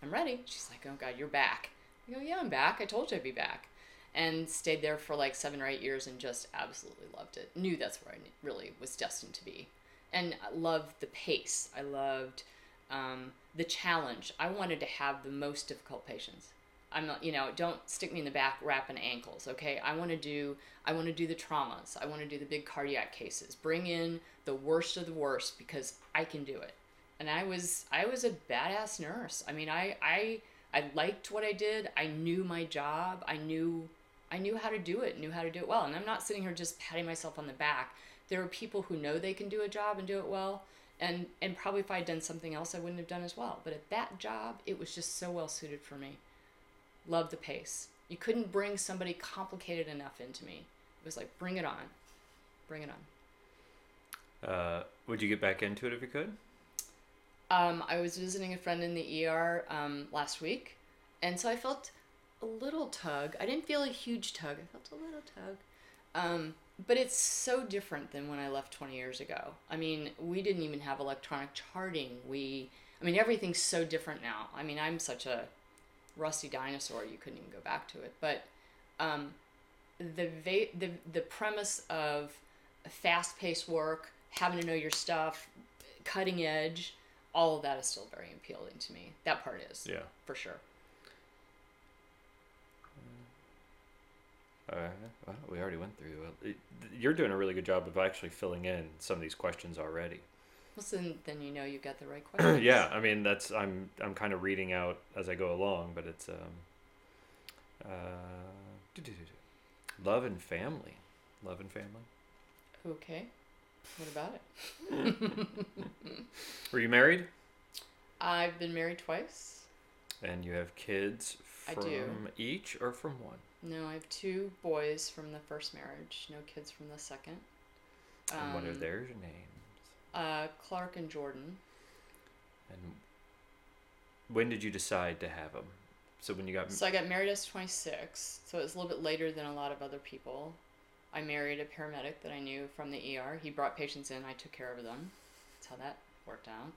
I'm ready. She's like, Oh God, you're back. I go, Yeah, I'm back. I told you I'd be back. And stayed there for like seven or eight years and just absolutely loved it. Knew that's where I really was destined to be. And I loved the pace. I loved um, the challenge. I wanted to have the most difficult patients. I'm not, you know, don't stick me in the back wrapping ankles, okay? I want to do, I want to do the traumas. I want to do the big cardiac cases. Bring in the worst of the worst because I can do it. And I was, I was a badass nurse. I mean, I, I, I liked what I did. I knew my job. I knew, I knew how to do it. Knew how to do it well. And I'm not sitting here just patting myself on the back. There are people who know they can do a job and do it well. And, and probably if I'd done something else, I wouldn't have done as well. But at that job, it was just so well suited for me. Love the pace. You couldn't bring somebody complicated enough into me. It was like, bring it on. Bring it on. Uh, would you get back into it if you could? Um, I was visiting a friend in the ER um, last week, and so I felt a little tug. I didn't feel a huge tug. I felt a little tug. Um, but it's so different than when I left 20 years ago. I mean, we didn't even have electronic charting. We, I mean, everything's so different now. I mean, I'm such a rusty dinosaur. You couldn't even go back to it. But um, the va- the the premise of fast-paced work, having to know your stuff, cutting edge, all of that is still very appealing to me. That part is Yeah. for sure. Uh, well, we already went through. It- You're doing a really good job of actually filling in some of these questions already. Well, so then, you know you got the right question. yeah, I mean that's I'm I'm kind of reading out as I go along, but it's um, uh, love and family, love and family. Okay. What about it? Were you married? I've been married twice. And you have kids from each or from one? No, I have two boys from the first marriage. No kids from the second. and what are Um, their names? Uh, Clark and Jordan. And when did you decide to have them? So when you got So I got married as 26, so it was a little bit later than a lot of other people. I married a paramedic that I knew from the ER. He brought patients in, I took care of them. That's how that worked out.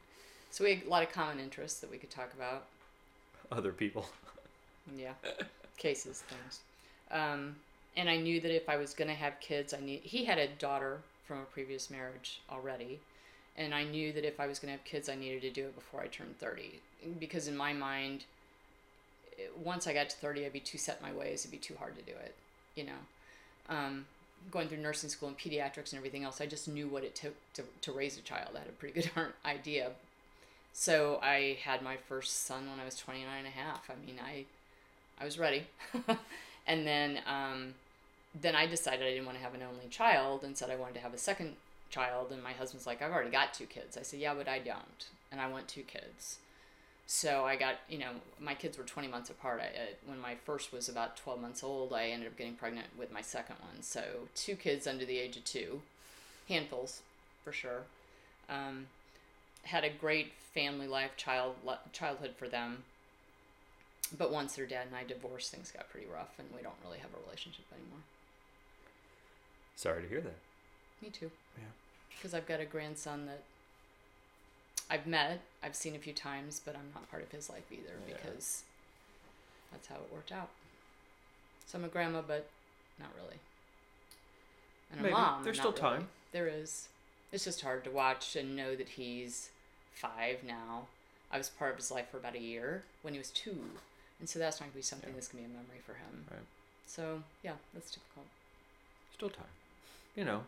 So we had a lot of common interests that we could talk about. other people, Yeah, cases, things. Um, and I knew that if I was going to have kids, I need. He had a daughter from a previous marriage already, and I knew that if I was going to have kids, I needed to do it before I turned thirty, because in my mind, once I got to thirty, I'd be too set in my ways. It'd be too hard to do it, you know. Um, going through nursing school and pediatrics and everything else, I just knew what it took to, to raise a child. I had a pretty good idea. So I had my first son when I was 29 and a half. I mean, I I was ready. and then um, then I decided I didn't want to have an only child and said I wanted to have a second child. And my husband's like, I've already got two kids. I said, Yeah, but I don't. And I want two kids. So I got, you know, my kids were 20 months apart. I, uh, when my first was about 12 months old, I ended up getting pregnant with my second one. So two kids under the age of two, handfuls for sure. Um, had a great family life, child childhood for them. But once their dad and I divorced, things got pretty rough, and we don't really have a relationship anymore. sorry to hear that. Me too. Yeah. Because I've got a grandson that I've met, I've seen a few times, but I'm not part of his life either Yeah. because that's how it worked out. So I'm a grandma, but not really. And a Maybe. mom. There's still really. time. There is. It's just hard to watch and know that he's five now. I was part of his life for about a year when he was two, and so that's not gonna be something Yeah. that's gonna be a memory for him. Right. So yeah, that's difficult. Still time. You know,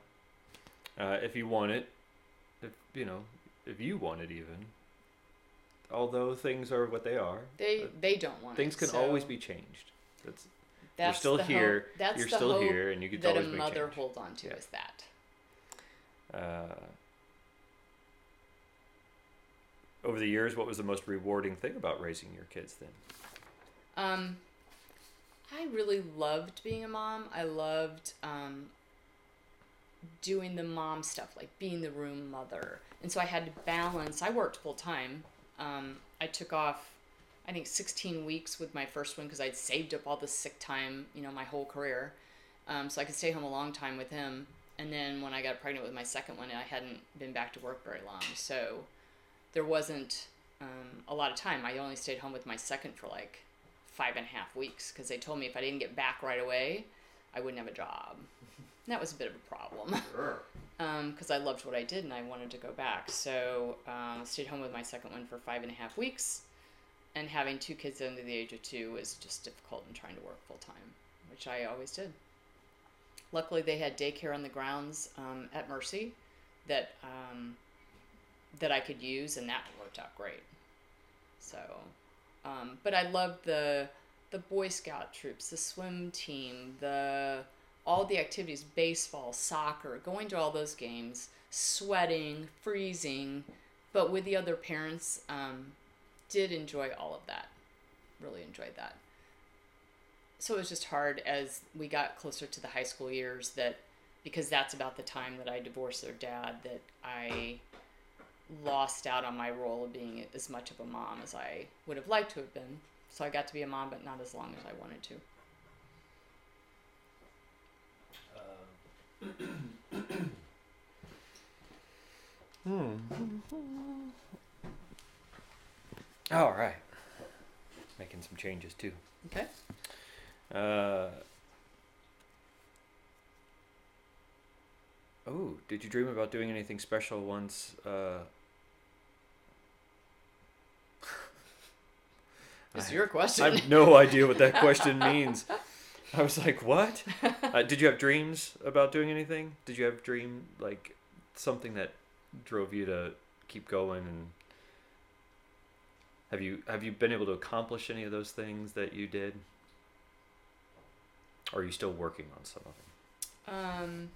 uh, if you want it, if you know, if you want it, even. Although things are what they are, They they don't want things it, can so always be changed. That's That's still the here, Hope, that's you're the still hope here, and you could that a always mother holds on to Yeah. is that. Uh, over the years, what was the most rewarding thing about raising your kids then? Um, I really loved being a mom. I loved um, doing the mom stuff, like being the room mother. And so I had to balance. I worked full time. Um, I took off, I think, 16 weeks with my first one because I'd saved up all the sick time, you know, my whole career. Um, so I could stay home a long time with him. And then when I got pregnant with my second one, I hadn't been back to work very long. So there wasn't um, a lot of time. I only stayed home with my second for like five and a half weeks because they told me if I didn't get back right away, I wouldn't have a job. That was a bit of a problem because I loved what I did and I wanted to go back. So um, stayed home with my second one for five and a half weeks, and having two kids under the age of two was just difficult and trying to work full time, which I always did. Luckily, they had daycare on the grounds um, at Mercy that um, that I could use, and that worked out great. So, um, but I loved the the Boy Scout troops, the swim team, the all the activities, baseball, soccer, going to all those games, sweating, freezing, but with the other parents, um, did enjoy all of that. Really enjoyed that. So it was just hard as we got closer to the high school years that because that's about the time that I divorced their dad that I lost out on my role of being as much of a mom as I would have liked to have been. So I got to be a mom, but not as long as I wanted to. Hmm. All right. Making some changes too. Okay. Uh, oh, did you dream about doing anything special once? Uh, It's your I have no idea what that question means. I was like, what? Uh, did you have dreams about doing anything? Did you have dream like something that drove you to keep going and have you have you been able to accomplish any of those things that you did? Or are you still working on some of them? Um,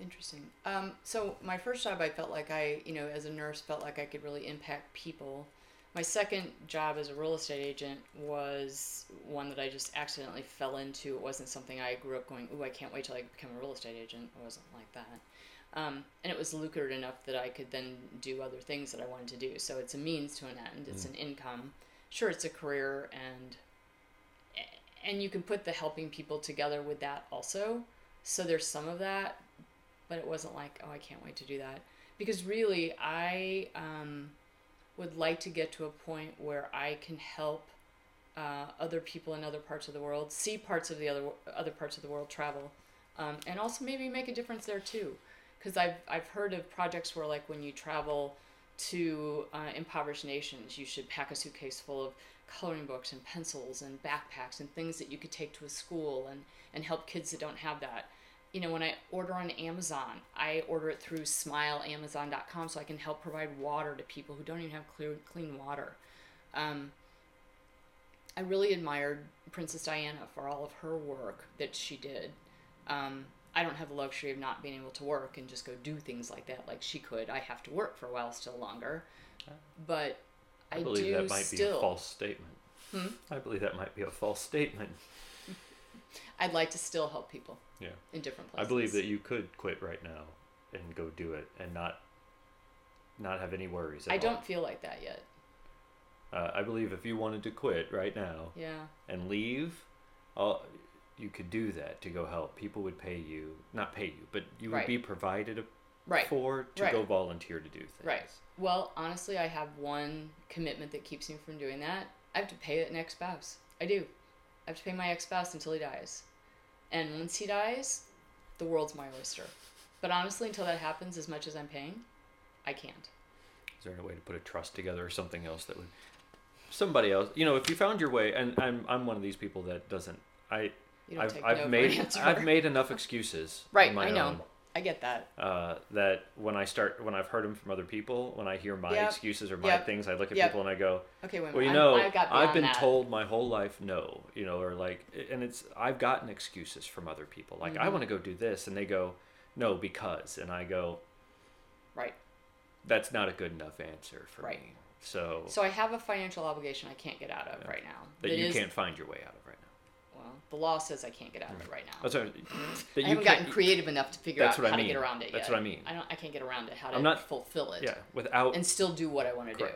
interesting. Um, so my first job, I felt like I, you know, as a nurse, felt like I could really impact people. My second job as a real estate agent was one that I just accidentally fell into. It wasn't something I grew up going, "Ooh, I can't wait till I become a real estate agent." It wasn't like that. Um, and it was lucrative enough that I could then do other things that I wanted to do. So it's a means to an end. It's an income. Sure, it's a career, and and you can put the helping people together with that also. So there's some of that, but it wasn't like, oh, I can't wait to do that. Because really, I um, would like to get to a point where I can help uh, other people in other parts of the world see parts of the other other parts of the world travel, um, and also maybe make a difference there too. Because I've I've heard of projects where like when you travel to uh, impoverished nations, you should pack a suitcase full of coloring books and pencils and backpacks and things that you could take to a school and, and help kids that don't have that. You know, when I order on Amazon, I order it through smileamazon.com so I can help provide water to people who don't even have clear, clean water. Um, I really admired Princess Diana for all of her work that she did. Um, I don't have the luxury of not being able to work and just go do things like that like she could. I have to work for a while still longer. But I, I believe that might still. be a false statement. Hmm? I believe that might be a false statement. I'd like to still help people Yeah. in different places. I believe that you could quit right now and go do it and not not have any worries. At I all. don't feel like that yet. Uh, I believe if you wanted to quit right now Yeah. and leave, all, you could do that to go help. People would pay you, not pay you, but you would Right. be provided a Right. for to Right. go volunteer to do things. Right. Well, honestly, I have one commitment that keeps me from doing that. I have to pay an ex spouse. I do. I have to pay my ex spouse until he dies. And once he dies, the world's my oyster. But honestly, until that happens, as much as I'm paying, I can't. Is there a way to put a trust together or something else that would somebody else? You know, if you found your way, and I'm I'm one of these people that doesn't. I I've I've made. I've made enough excuses. Right, I know. own, I get that. uh, that when I start when I've heard them from other people, when I hear my Yep. excuses or my Yep. things, I look at Yep. people and I go, Okay, wait well, you I'm- know, I got I've been that. told my whole life no, you know, or like, and it's I've gotten excuses from other people, like I Mhm. want to go do this, and they go, no, because, and I go, Right. that's not a good enough answer for Right. me. So, So I have a financial obligation I can't get out of Yeah. right now. that That you is- can't find your way out of right the law says I can't get out of it right now. That's what, I mm-hmm. you haven't gotten creative enough to figure out what I how to get around it That's yet. what I mean. I don't. I can't get around it. How to I'm not- fulfill it. Yeah, without and still do what I want to do.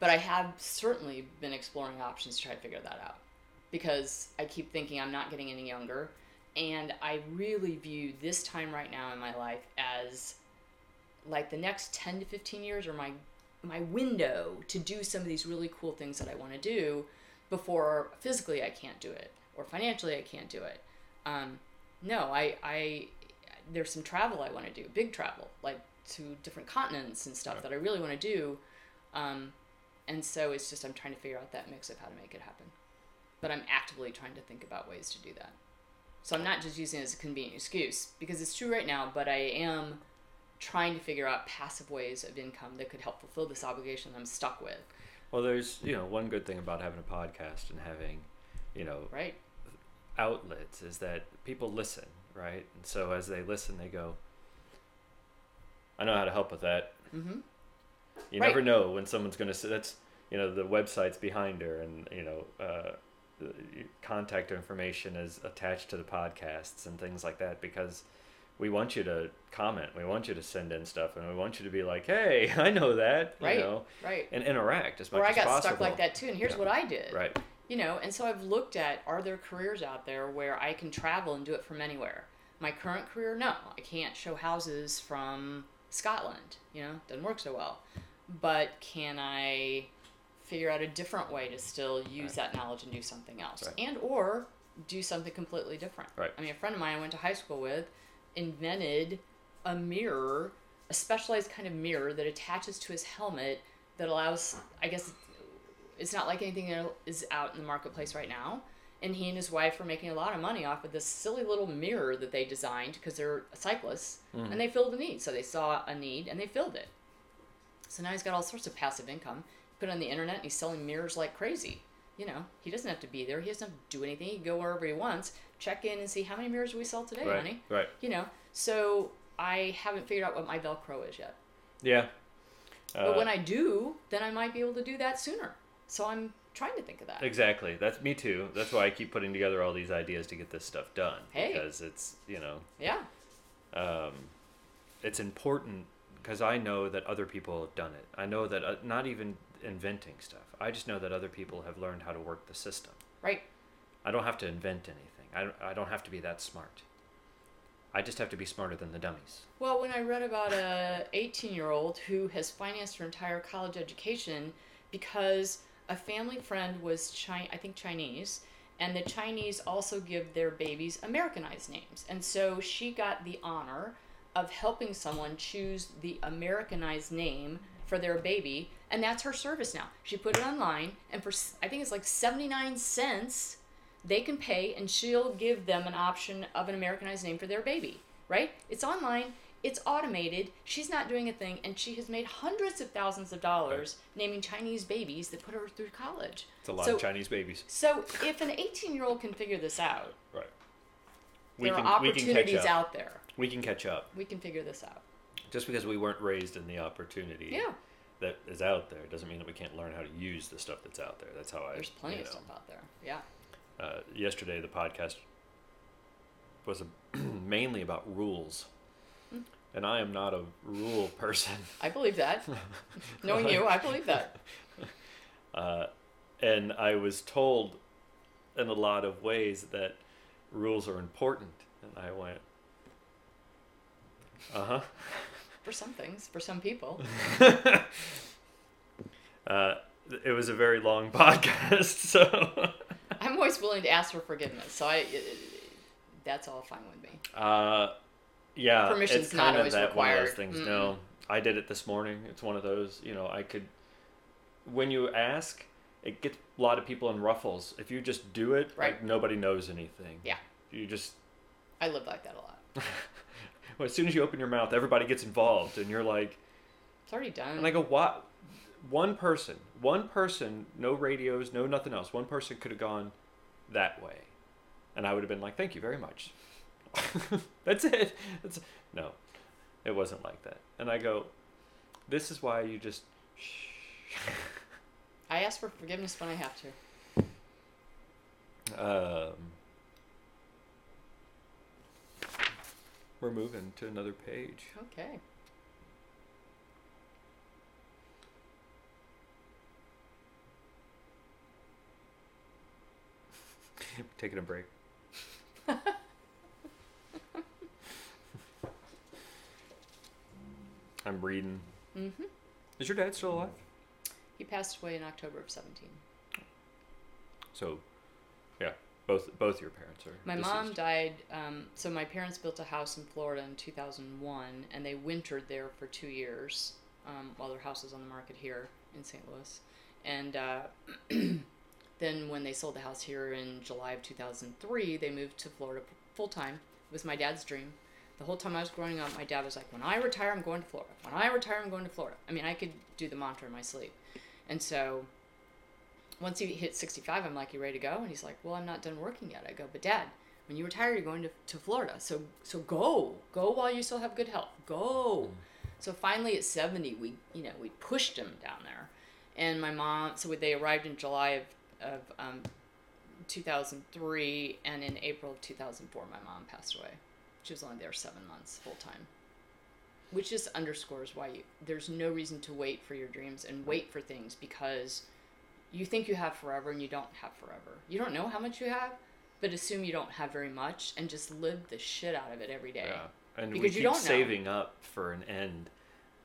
But I have certainly been exploring options to try to figure that out because I keep thinking I'm not getting any younger. And I really view this time right now in my life as like the next 10 to 15 years are my my window to do some of these really cool things that I want to do before physically I can't do it or financially I can't do it. Um, no, I, I there's some travel I want to do, big travel, like to different continents and stuff Right. that I really want to do. Um, and so it's just I'm trying to figure out that mix of how to make it happen. But I'm actively trying to think about ways to do that. So I'm not just using it as a convenient excuse because it's true right now, but I am trying to figure out passive ways of income that could help fulfill this obligation I'm stuck with. well, there's you know one good thing about having a podcast and having, you know, Right? Outlets is that people listen, right? And so as they listen, they go, I know how to help with that. Mm-hmm. You Right. never know when someone's going to say that's you know the website's behind her and you know uh, contact information is attached to the podcasts and things like that because we want you to comment, we want you to send in stuff, and we want you to be like, hey, I know that, you Right. know, Right. and interact as much Or I got stuck like that too, and here's Yeah. what I did. Right. You know, and so I've looked at are there careers out there where I can travel and do it from anywhere? My current career, no. I can't show houses from Scotland. You know, doesn't work so well. But can I figure out a different way to still use Right. that knowledge and do something else? Right. And or do something completely different. Right. I mean, a friend of mine I went to high school with invented a mirror, a specialized kind of mirror that attaches to his helmet that allows, I guess, it's not like anything that is out in the marketplace right now. And he and his wife are making a lot of money off of this silly little mirror that they designed because they're cyclists Mhm. and they filled a need. So they saw a need and they filled it. So now he's got all sorts of passive income. Put it on the internet and he's selling mirrors like crazy. You know, he doesn't have to be there. He doesn't have to do anything. He can go wherever he wants, check in and see how many mirrors we sell today, right. honey. Right. You know, so I haven't figured out what my Velcro is yet. Yeah. But Uh, when I do, then I might be able to do that sooner. So I'm trying to think of that. Exactly. That's me too. That's why I keep putting together all these ideas to get this stuff done. Hey. Because it's you know Yeah. um, it's important because I know that other people have done it. I know that uh, not even inventing stuff. I just know that other people have learned how to work the system. Right. I don't have to invent anything. I don't, I don't have to be that smart. I just have to be smarter than the dummies. Well, when I read about a 18 year old who has financed her entire college education because a family friend was Chi- I think Chinese, and the Chinese also give their babies Americanized names, and so she got the honor of helping someone choose the Americanized name for their baby, and that's her service now. She put it online, and for I think it's like 79 cents they can pay and she'll give them an option of an Americanized name for their baby, right? It's online, it's automated, she's not doing a thing, and she has made hundreds of thousands of dollars naming Chinese babies that put her through college. It's a lot So- of Chinese babies. So if an 18 year old can figure this out, Right. there are we can catch opportunities up. out there. We can catch up. We can figure this out. Just because we weren't raised in the opportunity Yeah, that is out there doesn't mean that we can't learn how to use the stuff that's out there. That's how I. there's plenty you of know, stuff out there. Yeah. Uh, yesterday, the podcast was a, mainly about rules. And I am not a rule person. I believe that. Knowing you, I believe that. Uh, and I was told in a lot of ways that rules are important, and I went, uh huh. For some things, for some people. uh, it was a very long podcast, so. I'm always willing to ask for forgiveness, so I. that's all fine with me. Uh, yeah, Permission's it's not kind of always that one of those things. Mm-mm. No, I did it this morning. It's one of those. You know, I could. When you ask, it gets a lot of people in ruffles. If you just do it, Right. like nobody knows anything. Yeah. You just. I live like that a lot. Well, as soon as you open your mouth, everybody gets involved, and you're like, It's already done. and I go, what? One person, one person, no radios, no nothing else. One person could have gone that way, and I would have been like, thank you very much. That's it. That's no, it wasn't like that. And I go, this is why you just. Shh. I ask for forgiveness when I have to. Um, we're moving to another page. Okay. Taking a break. I'm reading. Mm-hmm. Is your dad still alive? He passed away in October of 17. So, yeah, both both your parents are. My deceased. mom died. Um, so my parents built a house in Florida in 2001, and they wintered there for two years um, while their house was on the market here in St. Louis. And uh, then when they sold the house here in July of 2003, they moved to Florida full time. It was my dad's dream. The whole time I was growing up, my dad was like, "When I retire, I'm going to Florida. When I retire, I'm going to Florida." I mean, I could do the mantra in my sleep. And so once he hit 65, I'm like, you ready to go? And he's like, well, I'm not done working yet. I go, but dad, when you retire, you're going to, to Florida. So, so go, go while you still have good health. Go. So finally at 70, we, you know, we pushed him down there. And my mom, so they arrived in July of, of um, 2003. And in April of 2004, my mom passed away. She was only there seven months full time. Which just underscores why you, there's no reason to wait for your dreams and wait for things because you think you have forever and you don't have forever. You don't know how much you have, but assume you don't have very much and just live the shit out of it every day. Yeah, and we Because you keep don't know. saving up for an end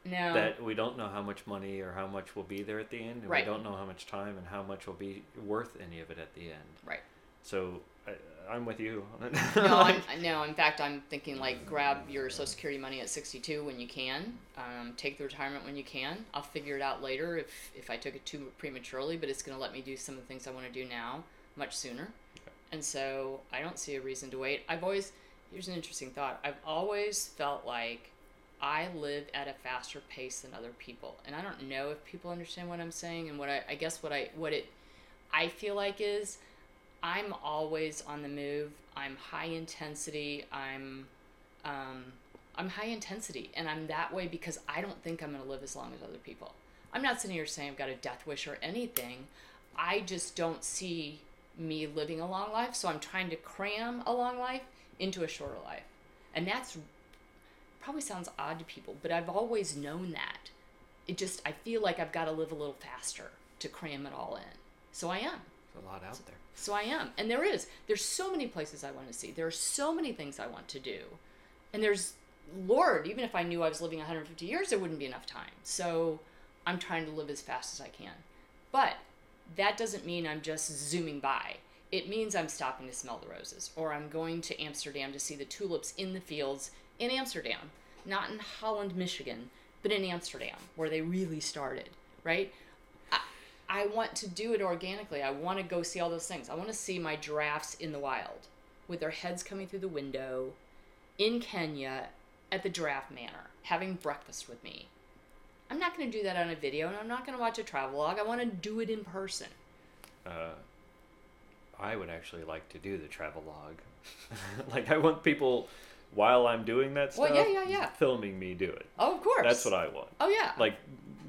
No. that we don't know how much money or how much will be there at the end, and Right. we don't know how much time and how much will be worth any of it at the end. right. So I, I'm with you. No, I'm, no. In fact, I'm thinking like grab your Social Security money at 62 when you can. Um, take the retirement when you can. I'll figure it out later if if I took it too prematurely, but it's going to let me do some of the things I want to do now much sooner. And so I don't see a reason to wait. I've always here's an interesting thought. I've always felt like I live at a faster pace than other people, and I don't know if people understand what I'm saying. And what I, I guess what I what it I feel like is I'm always on the move. I'm high intensity. I'm um, I'm high intensity, and I'm that way because I don't think I'm going to live as long as other people. I'm not sitting here saying I've got a death wish or anything. I just don't see me living a long life, so I'm trying to cram a long life into a shorter life, and that's probably sounds odd to people, but I've always known that. It just I feel like I've got to live a little faster to cram it all in. So I am. A lot out there. So I am. And there is. There's so many places I want to see. There are so many things I want to do. And there's Lord, even if I knew I was living 150 years, there wouldn't be enough time. So I'm trying to live as fast as I can. But that doesn't mean I'm just zooming by. It means I'm stopping to smell the roses, or I'm going to Amsterdam to see the tulips in the fields in Amsterdam, not in Holland, Michigan, but in Amsterdam, where they really started, right? I, want to do it organically. I want to go see all those things. I want to see my giraffes in the wild with their heads coming through the window in Kenya at the Giraffe Manor, having breakfast with me. I'm not going to do that on a video, and I'm not going to watch a travelogue. I want to do it in person. Uh, I would actually like to do the travel log. like I want people while I'm doing that stuff, Well, yeah, yeah, yeah. filming me do it. Oh, of course. That's what I want. Oh yeah. Like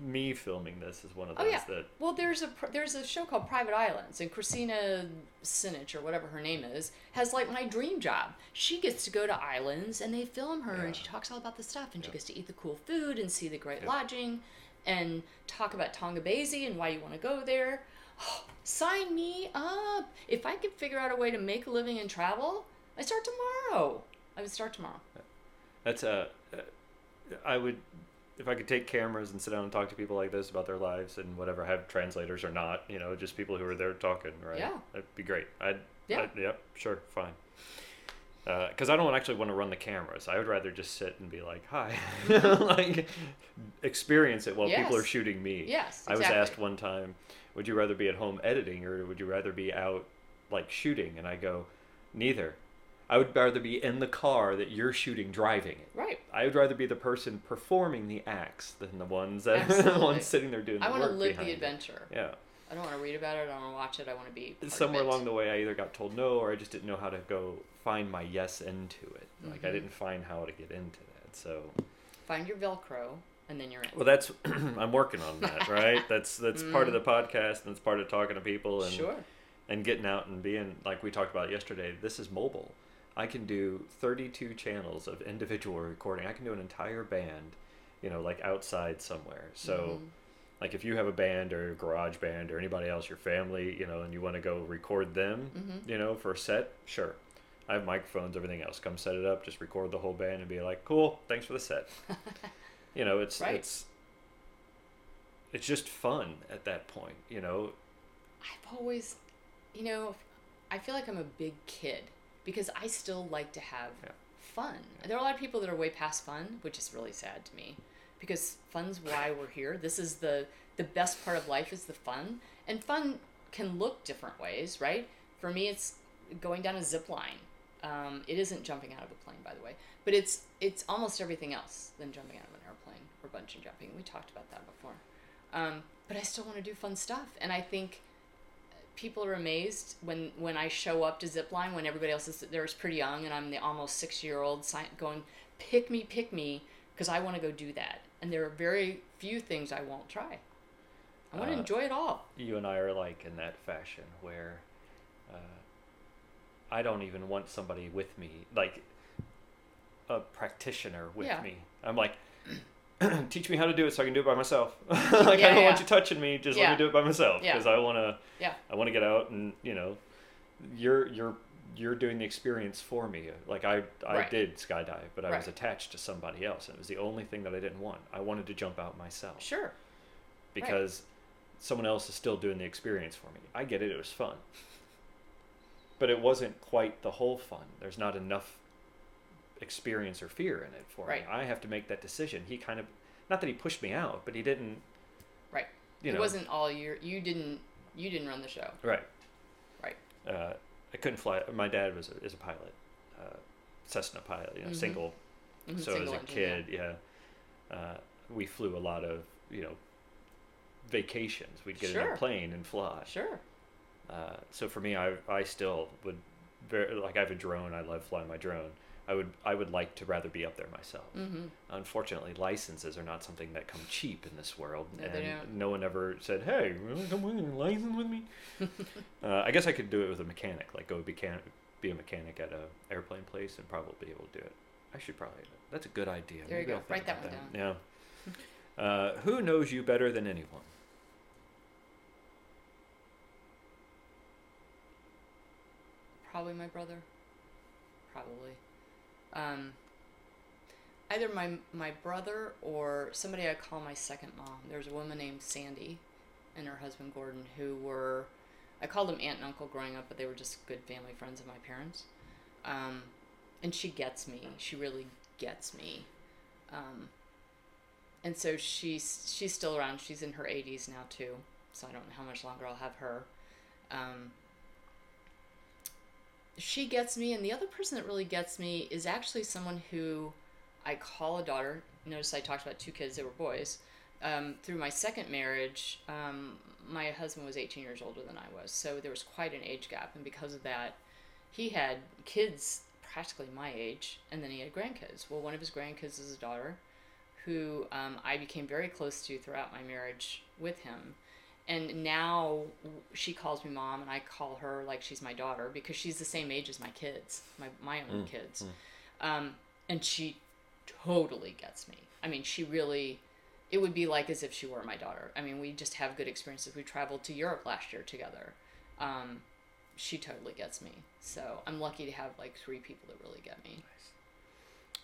me filming this is one of those Oh those yeah. that Well, there's a there's a show called Private Islands, and Christina Sinich or whatever her name is has like my dream job. She gets to go to islands and they film her, and she talks all about the stuff, and she gets to eat the cool food and see the great Yeah. lodging, and talk about Tonga Basie and why you want to go there. Sign me up! If I could figure out a way to make a living and travel, I start tomorrow. I would start tomorrow. that's a. Uh, I would, if I could take cameras and sit down and talk to people like this about their lives and whatever, have translators or not, you know, just people who are there talking, right? Yeah. That'd be great. I'd, Yeah. I'd, yep, sure, fine. Uh, because I don't actually want to run the cameras. I would rather just sit and be like, "Hi," mm-hmm. like experience it while people are shooting me. Yes, I was asked one time, "Would you rather be at home editing or would you rather be out like shooting?" And I go, "Neither. I would rather be in the car that you're shooting driving it. Right. I would rather be the person performing the acts than the ones that the ones sitting there doing the I want to live the it. adventure. Yeah. I don't want to read about it. I don't want to watch it. I want to be Somewhere it. along the way, I either got told no or I just didn't know how to go find my yes into it. Like I Mhm. didn't find how to get into that. So Find your Velcro, and then you're in. well, that's I'm working on that. Right. That's that's part of the podcast and it's part of talking to people and Mm. sure. and getting out and being like we talked about yesterday. This is mobile. I can do 32 channels of individual recording. I can do an entire band, you know, like outside somewhere. So, Mhm. like if you have a band or a garage band or anybody else, your family, you know, and you want to go record them, Mhm. you know, for a set, sure. I have microphones, everything else. Come set it up, just record the whole band and be like, "Cool, thanks for the set." you know, it's Right. it's it's just fun at that point, you know. I've always, you know, I feel like I'm a big kid because I still like to have Yeah. fun. There are a lot of people that are way past fun, which is really sad to me because fun's why we're here. This is the the best part of life is the fun, and fun can look different ways, right? For me, it's going down a zip line. Um, it isn't jumping out of a plane, by the way, but it's it's almost everything else than jumping out of an airplane or bungee jumping. We talked about that before. Um, but I still want to do fun stuff, and I think people are amazed when when I show up to zipline when everybody else is there's pretty young and I'm the almost six year old going pick me pick me because I want to go do that and there are very few things I won't try. I want to Uh, enjoy it all. you and I are like in that fashion where uh, I don't even want somebody with me, like a practitioner with Yeah. me. I'm like, teach me how to do it so I can do it by myself. like I don't yeah. want you touching me. Just let me do it by myself Yeah. because I want to. Yeah. I want to get out and you know, you're you're you're doing the experience for me. Like I I Right. did skydive, but I was attached to somebody else, and it was the only thing that I didn't want. I wanted to jump out myself Sure. because someone else is still doing the experience for me. I get it, it was fun. But it wasn't quite the whole fun. There's not enough experience or fear in it for Right. me. I have to make that decision. He kind of not that he pushed me out, but he didn't Right. you it know wasn't all your you didn't you didn't run the show. Right. Right. Uh, I couldn't fly. My dad was a, is a pilot, uh, Cessna pilot. You know, Mhm. single. Mhm, So as a kid, yeah, uh, we flew a lot of you know vacations. We'd get in a plane and fly. Sure. Uh, so for me, I I still would very like I have a drone. I love flying my drone. I would I would like to rather be up there myself. Mhm. Unfortunately, licenses are not something that come cheap in this world, No, and no one ever said, "Hey, you come with a license with me?" uh, I guess I could do it with a mechanic, like go be can be a mechanic at a airplane place, and probably be able to do it. I should probably. That's a good idea. There you Maybe go. I'll think Write that one Yeah. Uh, who knows you better than anyone? Probably my brother. Probably. Um, either my my brother or somebody I call my second mom. There's a woman named Sandy and her husband Gordon who were I called them aunt and uncle growing up, but they were just good family friends of my parents. Um, and she gets me. She really gets me. Um, and so she's she's still around. She's in her 80s now too. So I don't know how much longer I'll have her. Um, she gets me, and the other person that really gets me is actually someone who I call a daughter. Notice I talked about two kids they were boys. Um, through my second marriage, um, my husband was 18 years older than I was, so there was quite an age gap, and because of that, he had kids practically my age, and then he had grandkids. Well, one of his grandkids is a daughter who um, I became very close to throughout my marriage with him and now she calls me mom and i call her like she's my daughter because she's the same age as my kids my, my own Mm, kids. um, and she totally gets me. I mean she really it would be like as if she were my daughter. I mean we just have good experiences. We traveled to europe last year together. Um, she totally gets me. So i'm lucky to have like three people that really get me.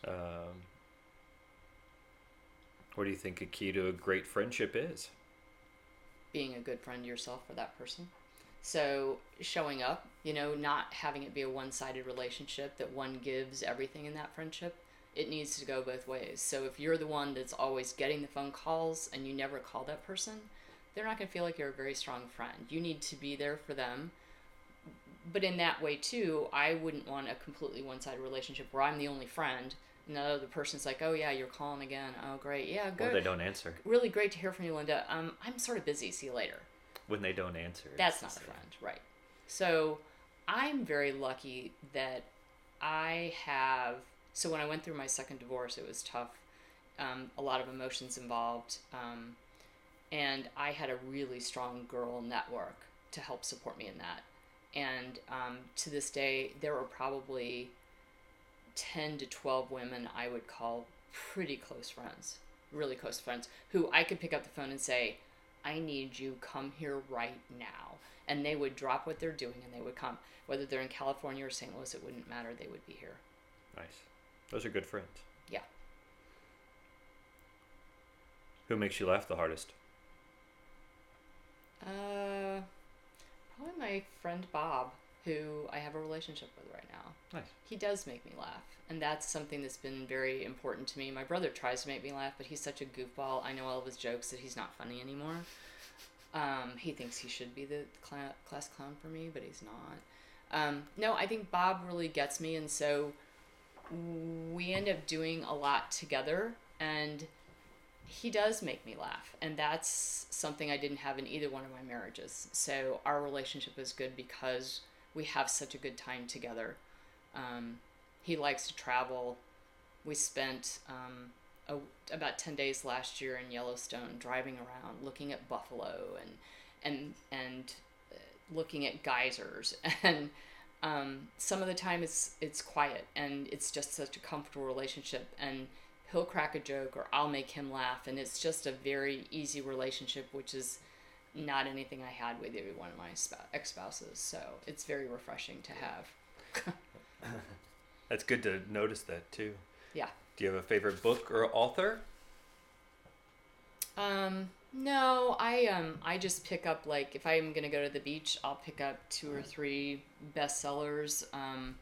Um, What do you think a key to a great friendship is? Being a good friend yourself for that person. So showing up, you know, not having it be a one-sided relationship that one gives everything in that friendship. It needs to go both ways. So if you're the one that's always getting the phone calls and you never call that person, they're not going to feel like you're a very strong friend. You need to be there for them. But in that way too, I wouldn't want a completely one-sided relationship where I'm the only friend and the person's like, "Oh yeah, you're calling again. Oh great, yeah, Or good. they don't answer. Really great to hear from you, Linda. Um, I'm sort of busy. See you later." When they don't answer. That's not a friend, right? So I'm very lucky that I have. So when I went through my second divorce, it was tough. Um, a lot of emotions involved, um, and I had a really strong girl network to help support me in that. And um, to this day, there are probably ten to twelve women I would call pretty close friends, really close friends, who I could pick up the phone and say, I need you, come here right now. And they would drop what they're doing and they would come. Whether they're in California or St. Louis, it wouldn't matter, they would be here. Nice. Those are good friends. Yeah. Who makes you laugh the hardest? Uh, probably my friend Bob, who I have a relationship with right now. Nice. He does make me laugh. And that's something that's been very important to me. My brother tries to make me laugh, but he's such a goofball. I know all of his jokes that he's not funny anymore. Um, he thinks he should be the cla- class clown for me, but he's not. Um, no, I think Bob really gets me, and so we end up doing a lot together, and he does make me laugh, and that's something I didn't have in either one of my marriages. So our relationship is good because we have such a good time together. Um, he likes to travel. We spent um, a, about ten days last year in Yellowstone, driving around, looking at buffalo and and and uh, looking at geysers. And um, some of the time it's it's quiet, and it's just such a comfortable relationship. And he'll crack a joke, or I'll make him laugh, and it's just a very easy relationship, which is not anything I had with either one of my ex spouses. So it's very refreshing to have. That's good to notice that too. Yeah. Do you have a favorite book or author? Um, no, I um I just pick up like if I'm gonna go to the beach, I'll pick up two or three bestsellers um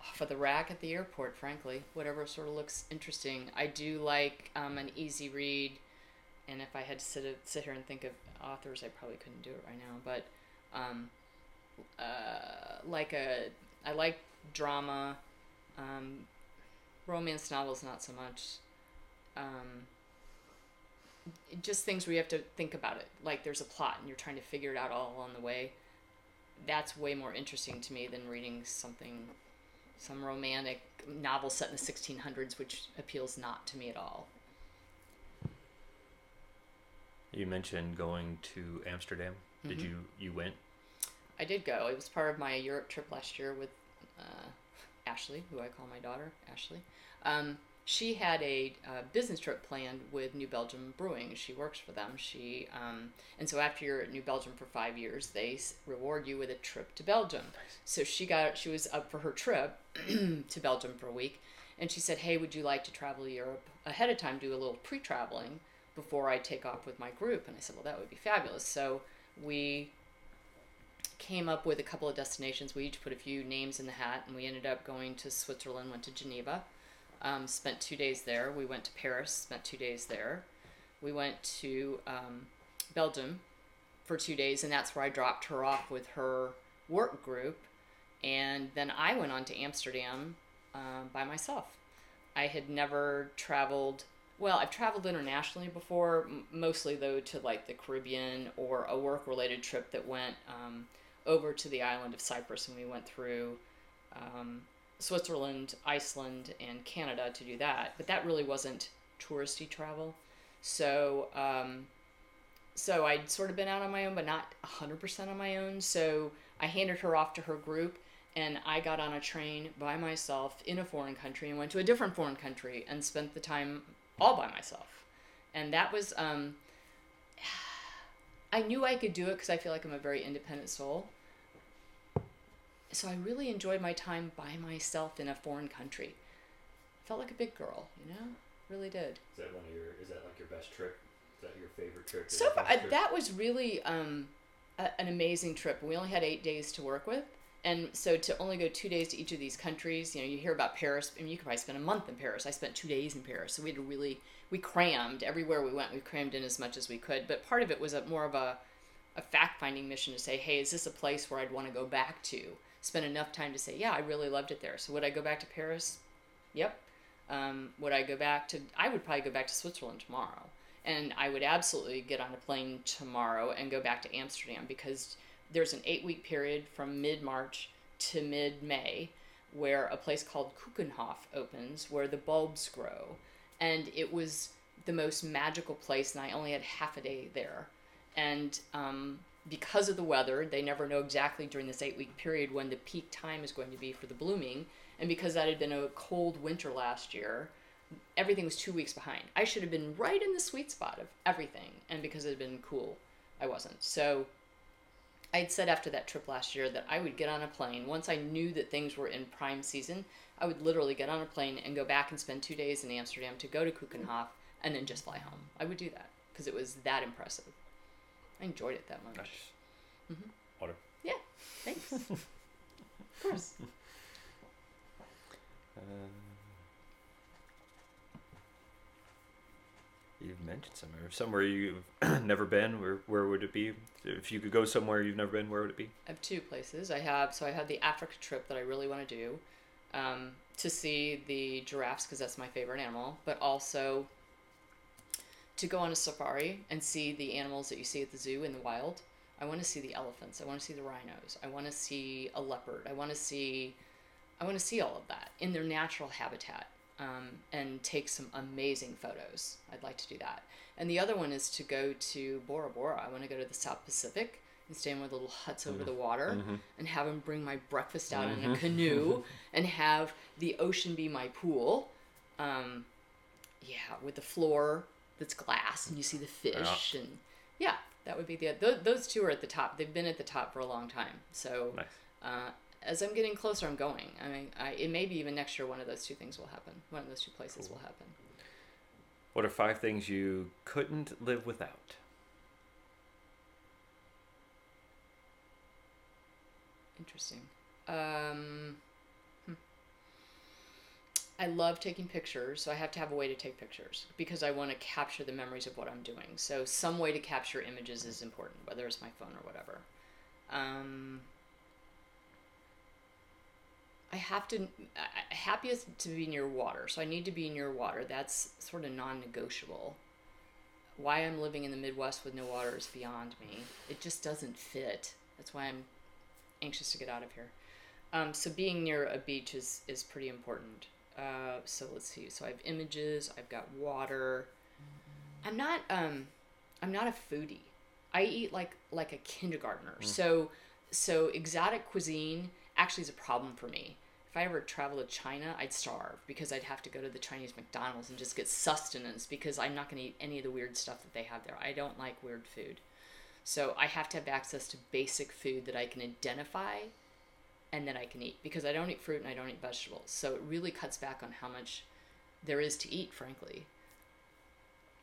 off of the rack at the airport. Frankly, whatever sort of looks interesting. I do like um, an easy read, and if I had to sit sit here and think of authors, I probably couldn't do it right now. But um, uh, like a I like drama, um, romance novels not so much. Um, just things where you have to think about it. Like there's a plot and you're trying to figure it out all along the way. That's way more interesting to me than reading something, some romantic novel set in the 1600s, which appeals not to me at all. You mentioned going to Amsterdam. Did Mhm. you you went? I did go. It was part of my Europe trip last year with uh, Ashley, who I call my daughter, Ashley. Um, she had a uh, business trip planned with New Belgium Brewing. She works for them. She um, and so after you're at New Belgium for five years, they reward you with a trip to Belgium. So she got she was up for her trip to Belgium for a week, and she said, "Hey, would you like to travel to Europe ahead of time? Do a little pre-traveling before I take off with my group?" And I said, "Well, that would be fabulous." So we came up with a couple of destinations. We each put a few names in the hat, and we ended up going to Switzerland, went to Geneva, um, spent two days there. We went to Paris, spent two days there. We went to um, Belgium for two days, and that's where I dropped her off with her work group. And then I went on to Amsterdam uh, by myself. I had never traveled. Well, I've traveled internationally before, mostly though to like the Caribbean or a work related trip that went um, over to the island of Cyprus, and we went through um, Switzerland, Iceland, and Canada to do that. But that really wasn't touristy travel. So, um, so I'd sort of been out on my own, but not 100% on my own. So I handed her off to her group, and I got on a train by myself in a foreign country and went to a different foreign country and spent the time all by myself. And that was, um, I knew I could do it because I feel like I'm a very independent soul. So I really enjoyed my time by myself in a foreign country. Felt like a big girl, you know? really did. Is that one of your? Is that like your best trip? Is that your favorite trip? So far, that was really um, a, an amazing trip. We only had eight days to work with, and so to only go two days to each of these countries, you know, you hear about Paris. I mean, you could probably spend a month in Paris. I spent two days in Paris, so we had to really we crammed everywhere we went. We crammed in as much as we could. But part of it was a more of a a fact finding mission to say, hey, is this a place where I'd want to go back to? Spend enough time to say, yeah, I really loved it there. So would I go back to Paris? Yep. Um, would I go back to? I would probably go back to Switzerland tomorrow, and I would absolutely get on a plane tomorrow and go back to Amsterdam because there's an eight week period from mid March to mid May where a place called Keukenhof opens where the bulbs grow, and it was the most magical place, and I only had half a day there, and um, because of the weather, they never know exactly during this eight week period when the peak time is going to be for the blooming. And because that had been a cold winter last year, everything was two weeks behind. I should have been right in the sweet spot of everything. And because it had been cool, I wasn't. So I had said after that trip last year that I would get on a plane. Once I knew that things were in prime season, I would literally get on a plane and go back and spend two days in Amsterdam to go to Keukenhof and then just fly home. I would do that because it was that impressive. I enjoyed it that much. Nice. Mhm. Water. Yeah, thanks. of course. Uh, you've mentioned somewhere, somewhere you've never been. Where where would it be? If you could go somewhere you've never been, where would it be? I have two places. I have so I have the Africa trip that I really want to do um, to see the giraffes because that's my favorite animal, but also to go on a safari and see the animals that you see at the zoo in the wild. I want to see the elephants. I want to see the rhinos. I want to see a leopard. I want to see, I want to see all of that in their natural habitat um, and take some amazing photos. I'd like to do that. And the other one is to go to Bora Bora. I want to go to the South Pacific and stay in one of the little huts over the water and have them bring my breakfast out in a canoe and have the ocean be my pool. Um, yeah, with the floor that's glass and you see the fish and yeah, that would be the those, those two are at the top. They've been at the top for a long time. So Nice. uh, as I'm getting closer, I'm going. I mean, I, it may be even next year. One of those two things will happen. One of those two places will happen. What are five things you couldn't live without? Interesting. Um, hmm. I love taking pictures, so I have to have a way to take pictures because I want to capture the memories of what I'm doing. So some way to capture images is important, whether it's my phone or whatever. Um, I have to. I- Happiest to be near water, so I need to be near water. That's sort of non-negotiable. Why I'm living in the Midwest with no water is beyond me. It just doesn't fit. That's why I'm anxious to get out of here. Um, so being near a beach is is pretty important. Uh, so let's see. So I have images. I've got water. I'm not um, I'm not a foodie. I eat like like a kindergartner. So so exotic cuisine actually is a problem for me. If I ever travel to China, I'd starve because I'd have to go to the Chinese McDonald's and just get sustenance because I'm not going to eat any of the weird stuff that they have there. I don't like weird food. So I have to have access to basic food that I can identify and that I can eat because I don't eat fruit and I don't eat vegetables. So it really cuts back on how much there is to eat, frankly.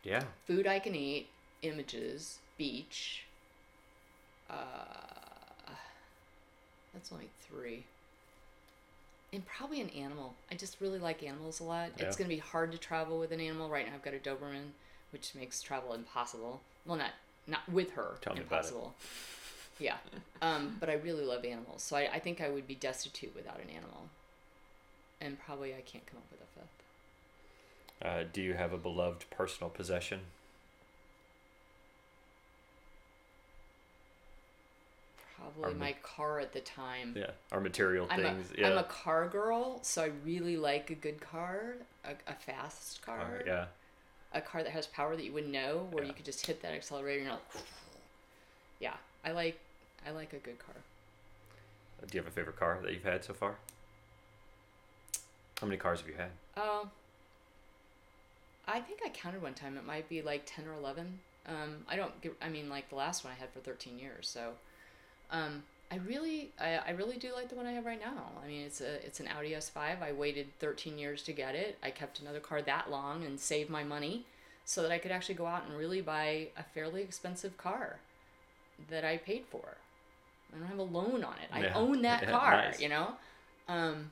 Yeah. Food I can eat, images, beach. Uh, that's only three. And probably an animal. I just really like animals a lot. It's going to be hard to travel with an animal. Right now I've got a Doberman, which makes travel impossible. Well, not not with her Tell me about it. impossible. Yeah. Um, but I really love animals. So I, I think I would be destitute without an animal. And probably I can't come up with a fifth. Uh, do you have a beloved personal possession? Probably my car at the time. Yeah. Or material I'm things? a, yeah. am a car girl, so I really like a good car, a, a fast car, Or- yeah. a car that has power that you wouldn't know, where Yeah. you could just hit that accelerator and you're like, yeah, I like, I like a good car. Do you have a favorite car that you've had so far? How many cars have you had? Um, I think I counted one time. It might be like ten or eleven. Um, I don't. Get, I mean, like the last one I had for thirteen years. So, um, I really, I, I really do like the one I have right now. I mean, it's a, it's an Audi S5. I waited 13 years to get it. I kept another car that long and saved my money, so that I could actually go out and really buy a fairly expensive car, that I paid for. I don't have a loan on it. I Yeah. own that Yeah, car. nice. You know. Um,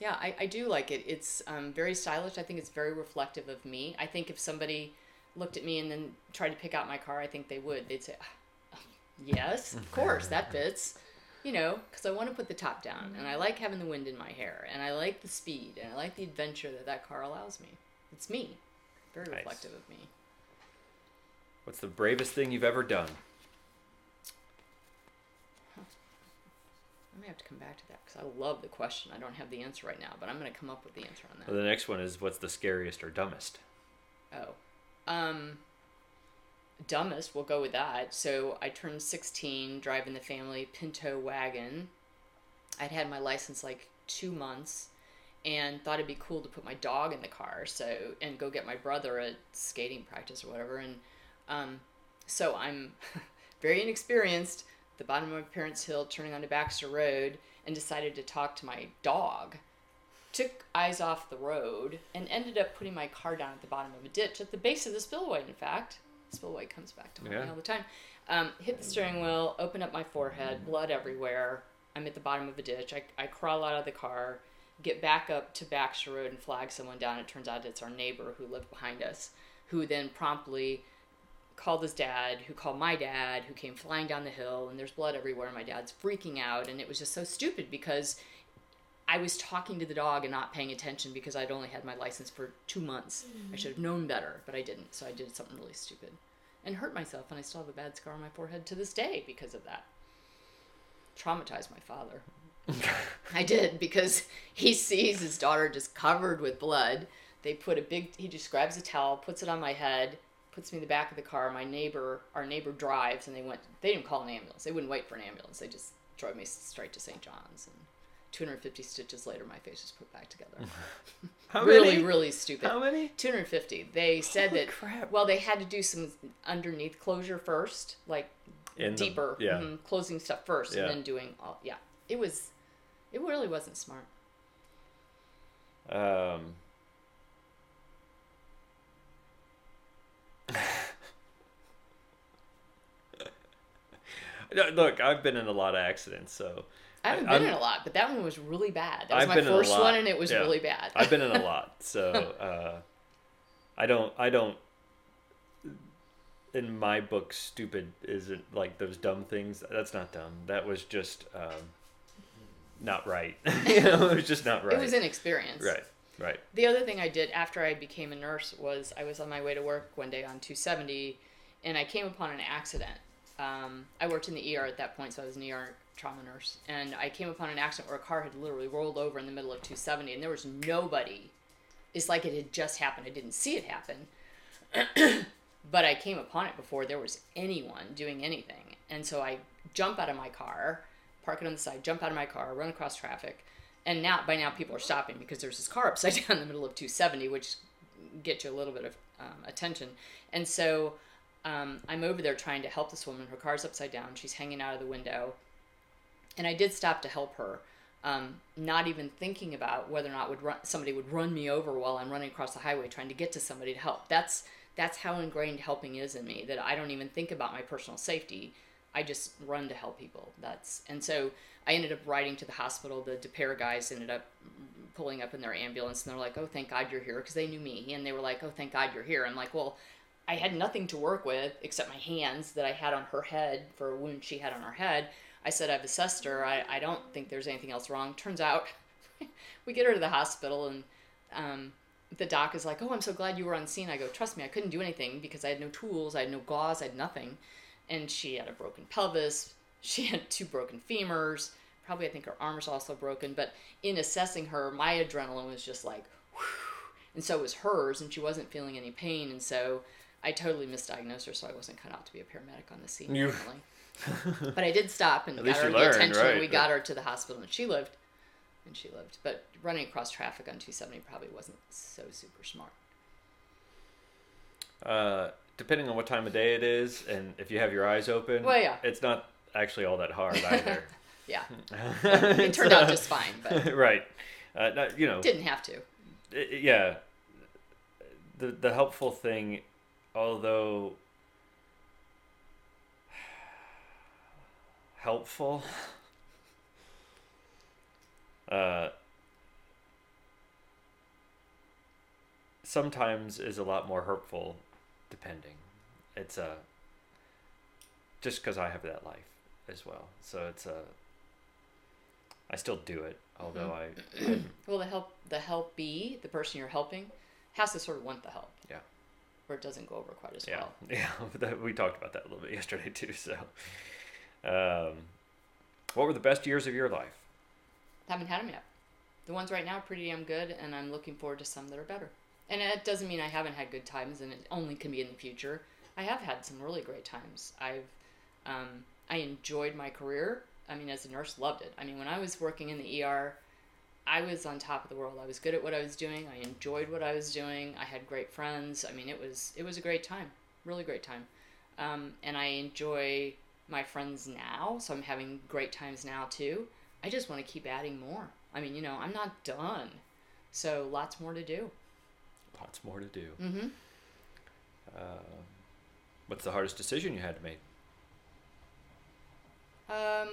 yeah, I, I do like it. It's um, very stylish. I think it's very reflective of me. I think if somebody looked at me and then tried to pick out my car, I think they would. They'd say, "Ah, "Yes, of course, that fits." You know, because I want to put the top down, and I like having the wind in my hair, and I like the speed, and I like the adventure that that car allows me. It's me, very Nice. reflective of me. What's the bravest thing you've ever done? I may have to come back to that because I love the question. I don't have the answer right now, but I'm going to come up with the answer on that. Well, the next one is what's the scariest or dumbest? Oh. Um dumbest, we'll go with that. So I turned 16 driving the family Pinto wagon. I'd had my license like 2 months and thought it'd be cool to put my dog in the car so and go get my brother at skating practice or whatever and um so I'm very inexperienced the bottom of my parents' hill turning onto Baxter Road and decided to talk to my dog took eyes off the road and ended up putting my car down at the bottom of a ditch at the base of the spillway in fact spillway comes back to haunt me all the time. Um, hit the steering wheel open up my forehead blood everywhere. I'm at the bottom of a ditch. I, I crawl out of the car get back up to baxter road and flag someone down. It turns out it's our neighbor who lived behind us who then promptly called his dad, who called my dad, who came flying down the hill, and there's blood everywhere. My dad's freaking out, and it was just so stupid because I was talking to the dog and not paying attention because I'd only had my license for two months. I mm. should have known better, but I didn't, so I did something really stupid and hurt myself, and I still have a bad scar on my forehead to this day because of that. Traumatized my father. I did because he sees his daughter just covered with blood. They put a big, he just grabs a towel, puts it on my head, puts me in the back of the car. My neighbor, our neighbor drives, and they went, they didn't call an ambulance. They wouldn't wait for an ambulance. They just drove me straight to St. John's. And 250 stitches later, my face was put back together. How really, many? really stupid. How many? 250. They said Holy that, crap. well, they had to do some underneath closure first, like In the- deeper, yeah. mhm, closing stuff first, Yeah. and then doing all, yeah. It was, it really wasn't smart. Um, Look, I've been in a lot of accidents, so I haven't been I'm- in a lot, but that one was really bad. That was I've my first one, and it was yeah. really bad. I've been in a lot. So uh, I don't, I don't. In my book, stupid isn't like those dumb things. That's not dumb. That was just um, not right. you know, it was just not right. It was inexperience. right, right. The other thing I did after I became a nurse was I was on my way to work one day on 270, and I came upon an accident. Um, I worked in the ER at that point, so I was an ER trauma nurse, and I came upon an accident where a car had literally rolled over in the middle of 270, and there was nobody. It's like it had just happened. I didn't see it happen, but I came upon it before there was anyone doing anything, and so I jump out of my car, park it on the side, jump out of my car, run across traffic, and now by now people are stopping because there's this car upside down in the middle of 270 which gets you a little bit of um, attention. And so um, i'm over there trying to help this woman. Her car's upside down. She's hanging out of the window and i did stop to help her um, not even thinking about whether or not would run, somebody would run me over while i'm running across the highway trying to get to somebody to help that's that's how ingrained helping is in me that i don't even think about my personal safety I just run to help people. That's and so I ended up riding to the hospital. The Des Peres guys ended up pulling up in their ambulance, and they're like, "Oh, thank God you're here," because they knew me, and they were like, "Oh, thank God you're here." I'm like, "Well, I had nothing to work with except my hands that I had on her head for a wound she had on her head." I said, "I've assessed her. I, I don't think there's anything else wrong." Turns out, we get her to the hospital, and um, the doc is like, "Oh, I'm so glad you were on scene." I go, "Trust me, I couldn't do anything because I had no tools, I had no gauze, I had nothing." And she had a broken pelvis. She had two broken femurs. Probably, I think her arm was also broken. But in assessing her, my adrenaline was just like, whew, and so was hers, and she wasn't feeling any pain. And so I totally misdiagnosed her, so I wasn't cut out to be a paramedic on the scene. You- apparently. but I did stop and At got her you the learned, attention. right, We got her to the hospital, and she lived. And she lived. But running across traffic on 270 probably wasn't so super smart. Uh, depending on what time of day it is, and if you have your eyes open, Well, yeah. it's not actually all that hard either. Yeah, it turned out just fine, but right. Uh, not, you know, didn't have to. i- i- yeah. The the helpful thing, although helpful, uh, sometimes is a lot more hurtful, depending. It's a just because I have that life as well, so it's a. I still do it, although I Well, the help, the help be the person you're helping, has to sort of want the help. Yeah. Or it doesn't go over quite as Yeah, well. yeah. that- we talked about that a little bit yesterday too. So, um, what were the best years of your life? Haven't had them yet. The ones right now are pretty damn good, and I'm looking forward to some that are better. And it doesn't mean I haven't had good times, and it only can be in the future. I have had some really great times. I've, um, I enjoyed my career. I mean, as a nurse, loved it. I mean, when I was working in the ER, I was on top of the world. I was good at what I was doing. I enjoyed what I was doing. I had great friends. I mean, it was it was a great time, really great time. Um, and I enjoy my friends now, so I'm having great times now too. I just want to keep adding more. I mean, you know, I'm not done, so lots more to do. Lots more to do. Mm-hmm. Um, what's the hardest decision you had to make? Um,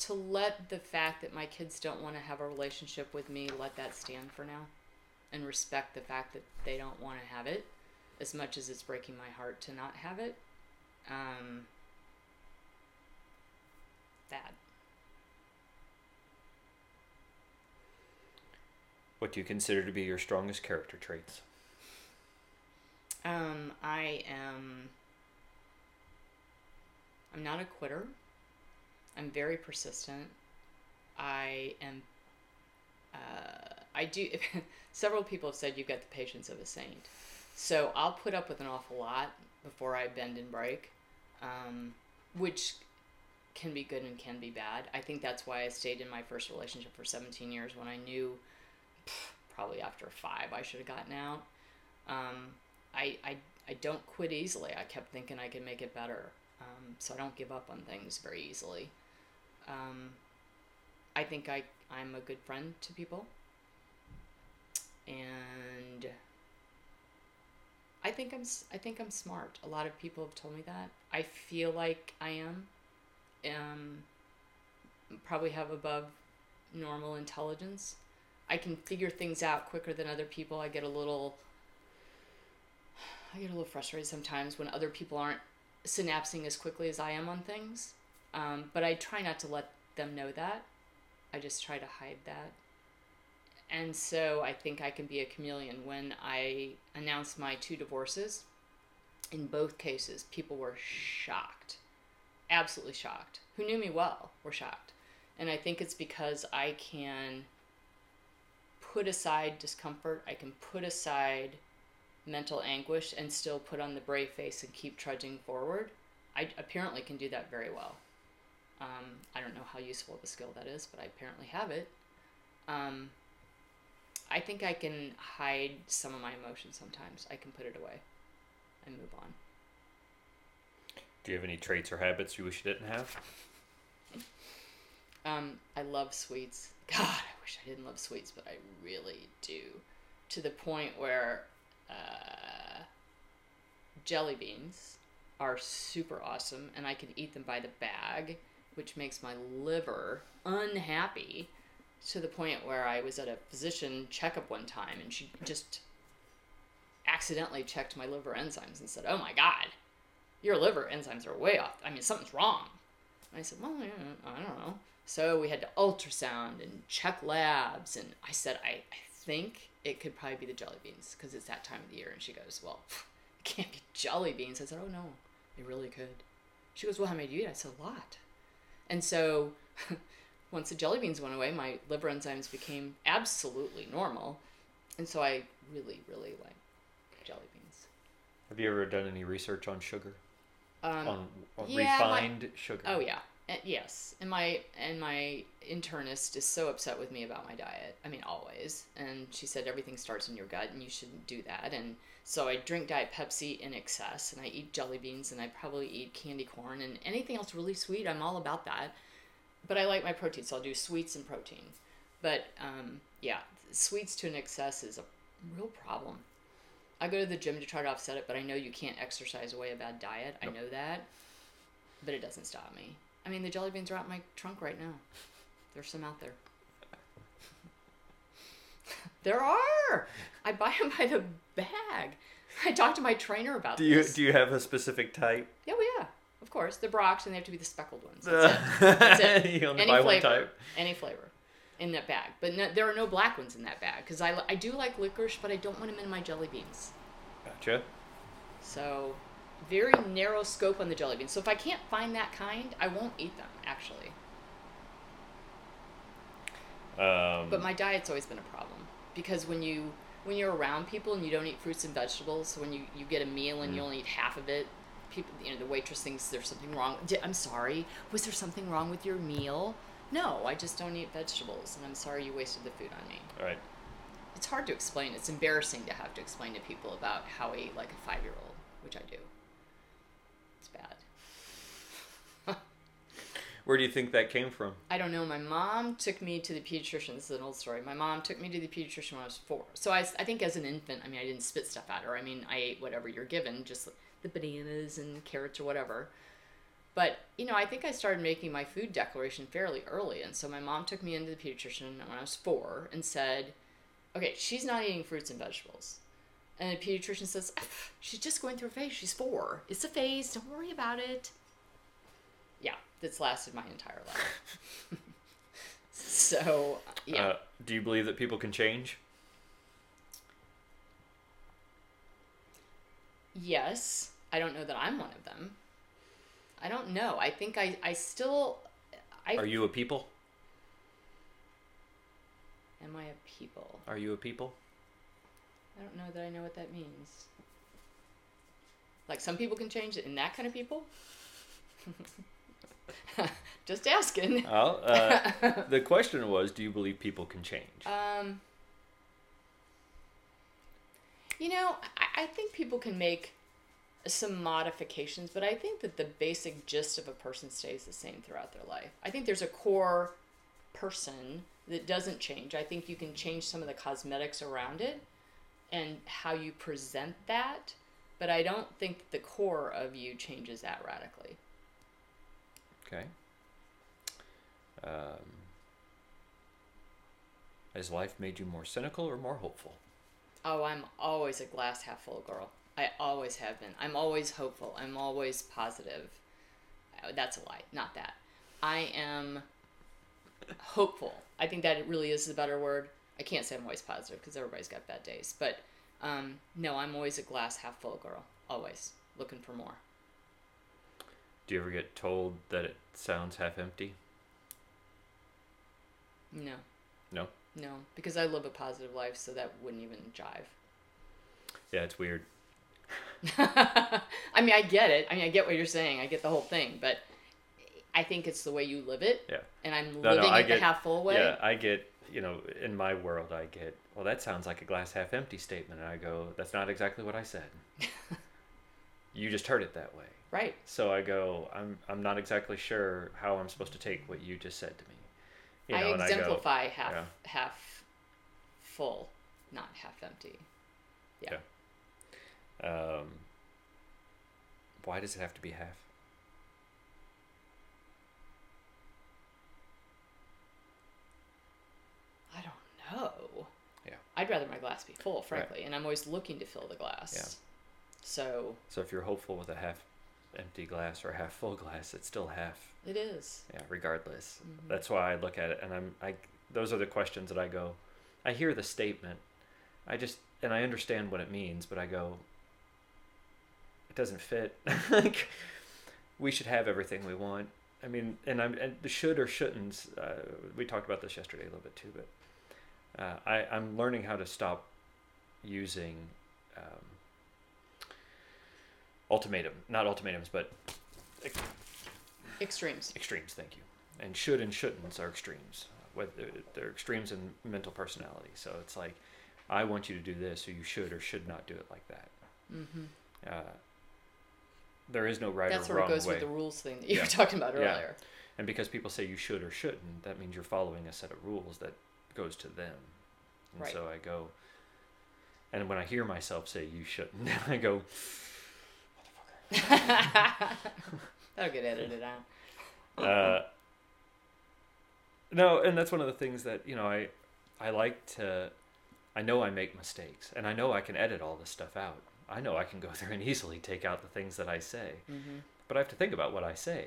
to let the fact that my kids don't want to have a relationship with me, let that stand for now, and respect the fact that they don't want to have it, as much as it's breaking my heart to not have it. Um, that. What do you consider to be your strongest character traits? Um, I am. I'm not a quitter. I'm very persistent. I am. Uh, I do. several people have said you've got the patience of a saint. So I'll put up with an awful lot before I bend and break, um, which can be good and can be bad. I think that's why I stayed in my first relationship for 17 years when I knew probably after five I should have gotten out. Um, I, I, I don't quit easily. I kept thinking I could make it better. Um, so I don't give up on things very easily. Um, I think I, I'm a good friend to people. And I think I'm I think I'm smart. A lot of people have told me that. I feel like I am. Um, probably have above normal intelligence. I can figure things out quicker than other people. I get a little I get a little frustrated sometimes when other people aren't synapsing as quickly as I am on things. Um, but I try not to let them know that. I just try to hide that. And so I think I can be a chameleon. When I announced my two divorces, in both cases, people were shocked. Absolutely shocked. Who knew me well were shocked. And I think it's because I can put aside discomfort, I can put aside mental anguish and still put on the brave face and keep trudging forward. I apparently can do that very well. Um, I don't know how useful of a skill that is, but I apparently have it. Um, I think I can hide some of my emotions sometimes. I can put it away and move on. Do you have any traits or habits you wish you didn't have? Um, I love sweets. God, I wish I didn't love sweets, but I really do. To the point where uh, jelly beans are super awesome, and I can eat them by the bag, which makes my liver unhappy. To the point where I was at a physician checkup one time, and she just accidentally checked my liver enzymes and said, "Oh my God, your liver enzymes are way off. I mean, something's wrong." And I said, Well, I don't know. So we had to ultrasound and check labs. And I said, I, I think it could probably be the jelly beans because it's that time of the year. And she goes, Well, it can't be jelly beans. I said, Oh, no, it really could. She goes, Well, how many do you eat? I said, A lot. And so once the jelly beans went away, my liver enzymes became absolutely normal. And so I really, really like jelly beans. Have you ever done any research on sugar? Um, on on yeah, my- refined sugar? Oh yeah, And yes, and my and my internist is so upset with me about my diet. I mean, always. And she said everything starts in your gut, and you shouldn't do that. And so I drink Diet Pepsi in excess, and I eat jelly beans, and I probably eat candy corn, and anything else really sweet. I'm all about that. But I like my protein, so I'll do sweets and protein. But um, yeah, sweets to an excess is a real problem. I go to the gym to try to offset it, but I know you can't exercise away a bad diet. I know that, but it doesn't stop me. I mean, the jelly beans are out in my trunk right now. There's some out there. there are. I buy them by the bag. I talked to my trainer about Do you this. do you have a specific type? Yeah, well, yeah, of course. The Brach's, and they have to be the speckled ones. That's it. That's it. you only Any buy flavor. one type. Any flavor in that bag. But no, there are no black ones in that bag because I, I do like licorice, but I don't want them in my jelly beans. Gotcha. So, very narrow scope on the jelly beans. So, if I can't find that kind, I won't eat them, actually. Um, But my diet's always been a problem because when you when you're around people and you don't eat fruits and vegetables, so when you, you get a meal and you only eat half of it, people you know the waitress thinks there's something wrong. I'm sorry, was there something wrong with your meal? No, I just don't eat vegetables, and I'm sorry you wasted the food on me. all right. It's hard to explain. It's embarrassing to have to explain to people about how I eat like a five year old, which I do. It's bad. Where do you think that came from? I don't know. My mom took me to the pediatrician. This is an old story. My mom took me to the pediatrician when I was four. So I, I think as an infant, I mean, I didn't spit stuff at her. I mean, I ate whatever you're given, just the bananas and carrots or whatever. But, you know, I think I started making my food declaration fairly early. And so my mom took me into the pediatrician when I was four and said, okay, she's not eating fruits and vegetables. And the pediatrician says, "Ah, she's just going through a phase. She's four. It's a phase. Don't worry about it. Yeah, that's lasted my entire life. so, yeah. Uh, do you believe that people can change? yes. I don't know that I'm one of them. I don't know. I think I, I still. I, Are you a people? Am I a people? Are you a people? I don't know that I know what that means. Like some people can change it, and that kind of people? Just asking. Well, uh, the question was, do you believe people can change? Um, you know, I, I think people can make some modifications, but I think that the basic gist of a person stays the same throughout their life. I think there's a core person that doesn't change. I think you can change some of the cosmetics around it and how you present that, but I don't think that the core of you changes that radically. Okay. Um, has life made you more cynical or more hopeful? Oh, I'm always a glass half full girl. I always have been. I'm always hopeful. I'm always positive. Uh, That's a lie. Not that. I am hopeful. I think that it really is the better word. I can't say I'm always positive because everybody's got bad days. But um, no, I'm always a glass half full girl. Always looking for more. Do you ever get told that it sounds half empty? No, No. no, because I live a positive life, so that wouldn't even jive. Yeah, it's weird. I mean, I get it. I mean, I get what you're saying. I get the whole thing, but I think it's the way you live it. Yeah. And I'm No, no, living I it get- the half full way. Yeah, I get, you know, in my world, I get, well, that sounds like a glass half empty statement. And I go, that's not exactly what I said. you just heard it that way. Right. So I go, I'm, I'm not exactly sure how I'm supposed to take what you just said to me. You know, I and I go, exemplify half yeah. half full, not half empty. Yeah. Um, why does it have to be half? I don't know. Yeah. I'd rather my glass be full, frankly, and I'm always looking to fill the glass. Yeah. So So if you're hopeful with a half empty glass or a half full glass, it's still half. it is. Yeah, regardless. Mhm. That's why I look at it, and I'm I. Those are the questions that I go. I hear the statement, I just and I understand what it means, but I go. It doesn't fit. like, we should have everything we want. I mean, and I'm and the should or shouldn'ts. Uh, we talked about this yesterday a little bit too, but uh, I I'm learning how to stop using. Um, ultimatum, not ultimatums, but Extremes. extremes. Thank you. And should and shouldn'ts are extremes. Whether they're extremes in mental personality. So it's like, I want you to do this, so you should or should not do it like that. Mm-hmm. Uh, there is no right That's or where it were goes way. with the rules thing that you Yeah. were talking about earlier. Yeah. And because people say you should or shouldn't, that means you're following a set of rules that goes to them. And Right. so I go, and when I hear myself say you shouldn't, I go, motherfucker. That'll get edited out. uh, no, and that's one of the things that you know I, I like to, I know I make mistakes, and I know I can edit all this stuff out. I know I can go through and easily take out the things that I say, Mm-hmm. but I have to think about what I say.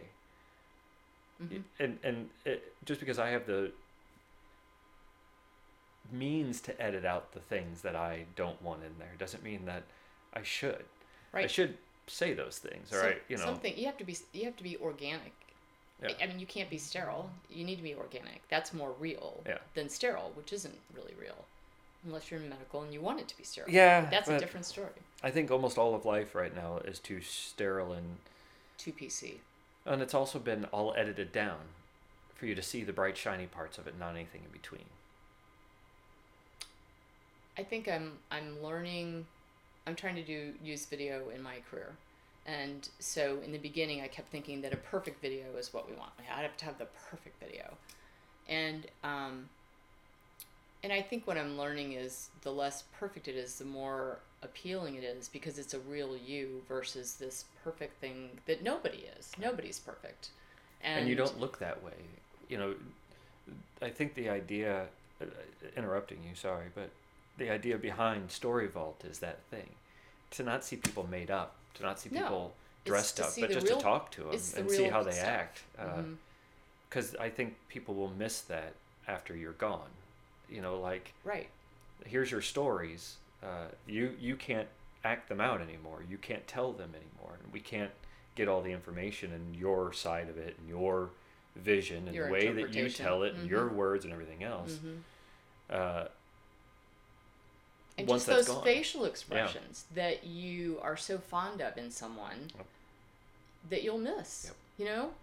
Mm-hmm. and and it, just because I have the means to edit out the things that I don't want in there doesn't mean that I should. Right. I should say those things, right? You know, something you have to be you have to be organic. Yeah. I mean, you can't be sterile. You need to be organic. That's more real Yeah. than sterile, which isn't really real, unless you're in medical and you want it to be sterile. yeah, That's a different story. I think almost all of life right now is too sterile and Too PC. and it's also been all edited down for you to see the bright shiny parts of it, not anything in between. I think I'm I'm learning. I'm trying to do use video in my career, and so in the beginning, I kept thinking that a perfect video is what we want. I have to have the perfect video, and um, and I think what I'm learning is the less perfect it is, the more appealing it is because it's a real you versus this perfect thing that nobody is. Nobody's perfect, and, and you don't look that way. You know, I think the idea, uh, interrupting you, sorry, but the idea behind Story Vault is that thing, to not see people made up, to not see people it's dressed up, but just real- to talk to them the and see how they stuff. act. Because I think people will miss that after you're gone. You know, like right. here's your stories. Uh, you you can't act them out anymore. You can't tell them anymore, and we can't get all the information and your side of it and your vision and Your the way that you tell it and Mhm. your words and everything else. hmm Uh, and just those gone. facial expressions that you are so fond of in someone Yep. that you'll miss Yep. you know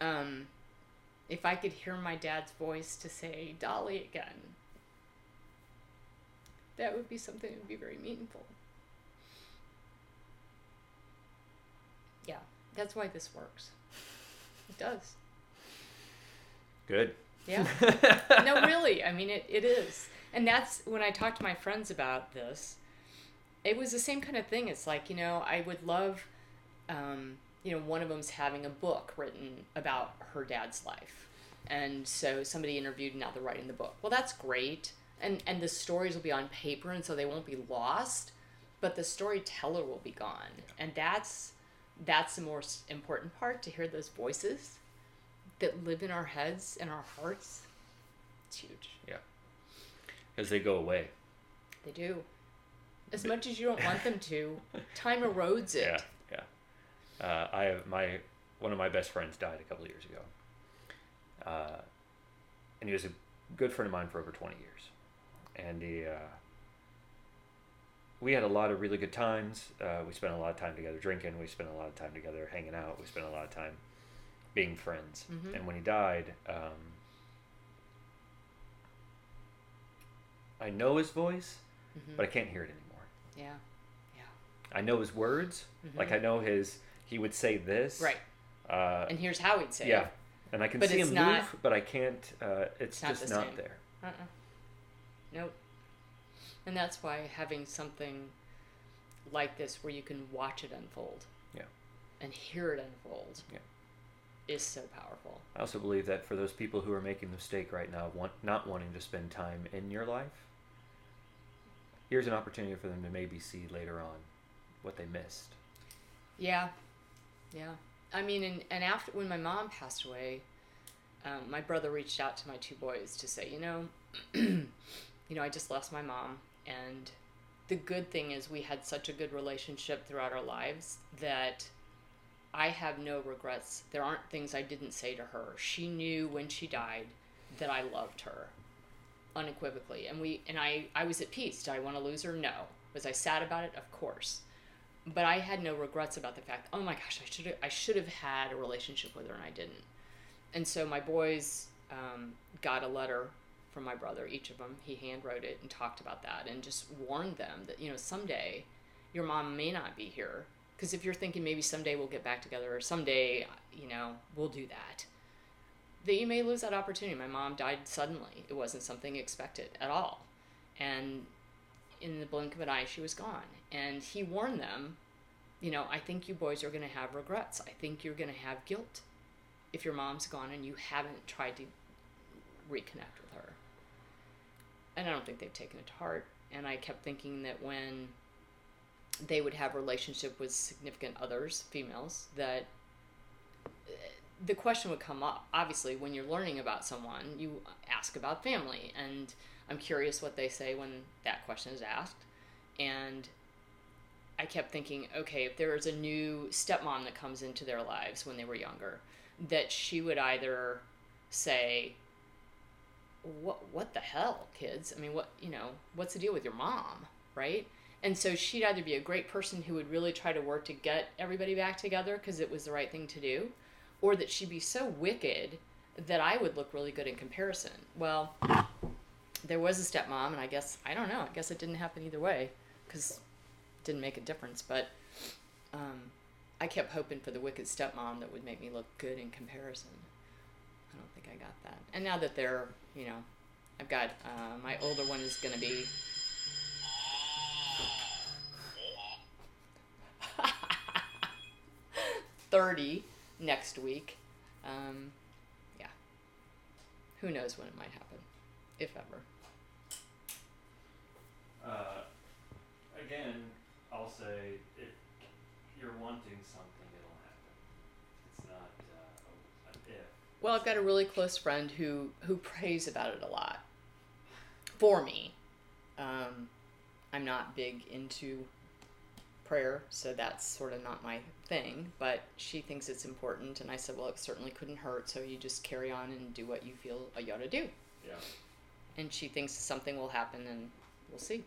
um, if i could hear my dad's voice to say dolly again that would be something that would be very meaningful yeah that's why this works it does good. yeah no, really. I mean, it, it is. And that's when I talked to my friends about this, it was the same kind of thing. It's like, you know, I would love, um, you know, one of them's having a book written about her dad's life. And so somebody interviewed, now they're writing the book. Well, that's great. And, and the stories will be on paper, and so they won't be lost, but the storyteller will be gone. And that's, that's the most important part to hear those voices that live in our heads and our hearts. It's huge. Yeah. Because they go away. They do. As much as you don't want them to, time erodes it. Yeah, yeah. Uh, I have my one of my best friends died a couple of years ago, uh, and he was a good friend of mine for over twenty years, and he. Uh, we had a lot of really good times. Uh, we spent a lot of time together drinking. We spent a lot of time together hanging out. We spent a lot of time being friends. Mhm. And when he died, um, I know his voice, Mhm. but I can't hear it anymore. Yeah. Yeah. I know his words. Like Mhm. I know his. He would say this. Right. Uh, And here's how he'd say yeah. it. And I can But see him not- move, but I can't. Uh, it's, It's not just the not there. Uh-uh. Nope. And that's why having something like this where you can watch it unfold. Yeah. And hear it unfold. Yeah. Is so powerful. I also believe that for those people who are making the mistake right now, want not wanting to spend time in your life, here's an opportunity for them to maybe see later on what they missed. Yeah, yeah. I mean, and, and after when my mom passed away, um, my brother reached out to my two boys to say, you know, you know, I just lost my mom, and the good thing is we had such a good relationship throughout our lives that I have no regrets. There aren't things I didn't say to her. She knew when she died that I loved her unequivocally and we and I I was at peace. Did I want to lose her? No. Was I sad about it? Of course. But I had no regrets about the fact. Oh my gosh, I should I should have had a relationship with her and I didn't. And so my boys um, got a letter from my brother, each of them. He handwrote it and talked about that and just warned them that you know someday your mom may not be here because if you're thinking maybe someday we'll get back together or someday you know we'll do that that you may lose that opportunity my mom died suddenly it wasn't something expected at all and in the blink of an eye she was gone. And he warned them you know i think you boys are going to have regrets. I think you're going to have guilt if your mom's gone and you haven't tried to reconnect with her. And i don't think they've taken it to heart. And i kept thinking that when they would have relationship with significant others, females, that uh, the question would come up. Obviously, when you're learning about someone, you ask about family, and I'm curious what they say when that question is asked. And I kept thinking, okay, if there is a new stepmom that comes into their lives when they were younger, that she would either say, "What what the hell, kids? I mean, what you know, what's the deal with your mom, right?" And so she'd either be a great person who would really try to work to get everybody back together because it was the right thing to do, or that she'd be so wicked that I would look really good in comparison. Well, there was a stepmom, and I guess, I don't know, I guess it didn't happen either way because didn't make a difference. But um, I kept hoping for the wicked stepmom that would make me look good in comparison. I don't think I got that. And now that they're, you know, I've got uh, my older one is going to be 30 next week. Um, yeah. Who knows when it might happen, if ever. Uh, again, I'll say if you're wanting something, it'll happen. It's not uh, an if. Well, I've got a really close friend who who prays about it a lot. For me, um, I'm not big into prayer, so that's sort of not my thing. But she thinks it's important, and I said, well, it certainly couldn't hurt. So you just carry on and do what you feel you ought to do. Yeah. And she thinks something will happen, and we'll see.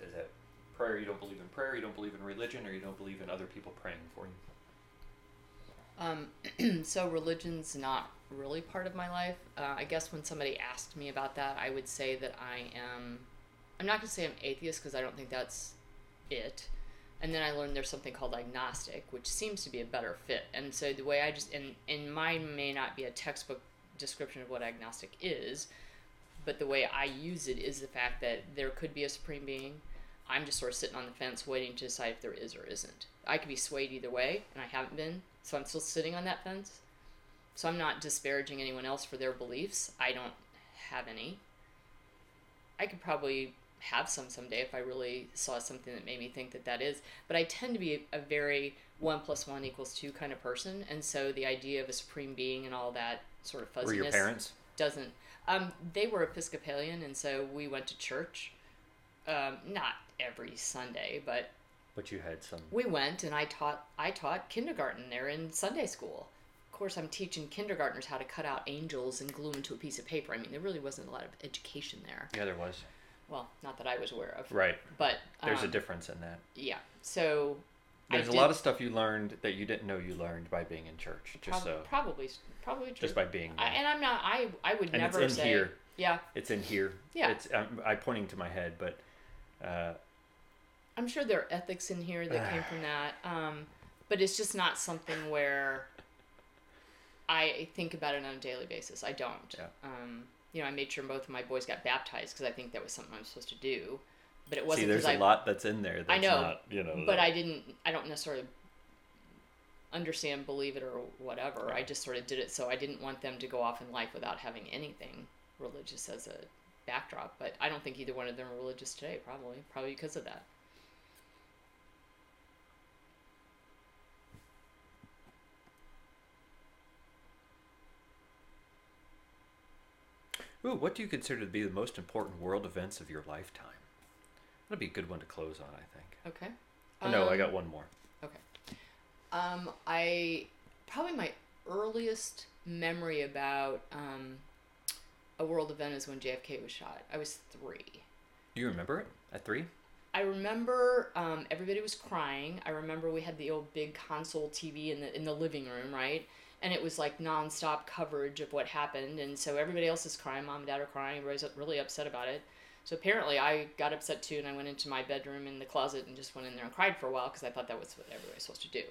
Does that prayer? You don't believe in prayer. You don't believe in religion, or you don't believe in other people praying for you. Um, so religion's not really part of my life. Uh, I guess when somebody asked me about that, I would say that I am I'm not going to say I'm atheist because I don't think that's it. And then I learned there's something called agnostic, which seems to be a better fit. And so the way I just and and mine may not be a textbook description of what agnostic is, but the way I use it is the fact that there could be a supreme being. I'm just sort of sitting on the fence waiting to decide if there is or isn't. I could be swayed either way, and I haven't been, so I'm still sitting on that fence. So I'm not disparaging anyone else for their beliefs. I don't have any. I could probably have some someday if I really saw something that made me think that that is. But I tend to be a, very one plus one equals two kind of person, and so the idea of a supreme being and all that sort of fuzziness. Were your parents? Doesn't. Um, they were Episcopalian, and so we went to church. Um, not every Sunday, but but you had some. We went, and I taught. I taught kindergarten there in Sunday school. Of course, I'm teaching kindergartners how to cut out angels and glue them to a piece of paper. I mean, there really wasn't a lot of education there. Yeah, there was. Well, not that I was aware of. Right. But there's um, a difference in that. Yeah. So there's a lot of stuff you learned that you didn't know you learned by being in church. Just prob- so probably probably true. just by being there. I, and I'm not. I I would and never it's in say. here. Yeah. It's in here. Yeah. It's I'm, I'm pointing to my head, but. Uh, I'm sure there are ethics in here that came from that. Um, but it's just not something where I think about it on a daily basis. I don't. Yeah. Um, you know, I made sure both of my boys got baptized because I think that was something I was supposed to do. But it wasn't. See, there's a a lot that's in there. That's I know, Not, you know. but that- I didn't. I don't necessarily understand, believe it, or whatever. I just sort of did it, so I didn't want them to go off in life without having anything religious as a backdrop. But I don't think either one of them are religious today. Probably, probably because of that. Ooh, what do you consider to be the most important world events of your lifetime? That'd be a good one to close on, I think. Okay. Oh, no, I Um, got one more. Okay. Um, I probably my earliest memory about um, a world event is when JFK was shot. I was three, You remember it at three? I remember um, everybody was crying. I remember we had the old big console TV in the in the living room, right? And it was like nonstop coverage of what happened, and so everybody else is crying. Mom and dad are crying. Everybody's really upset about it. So apparently, I got upset too, and I went into my bedroom in the closet and just went in there and cried for a while because I thought that was what everybody was supposed to do.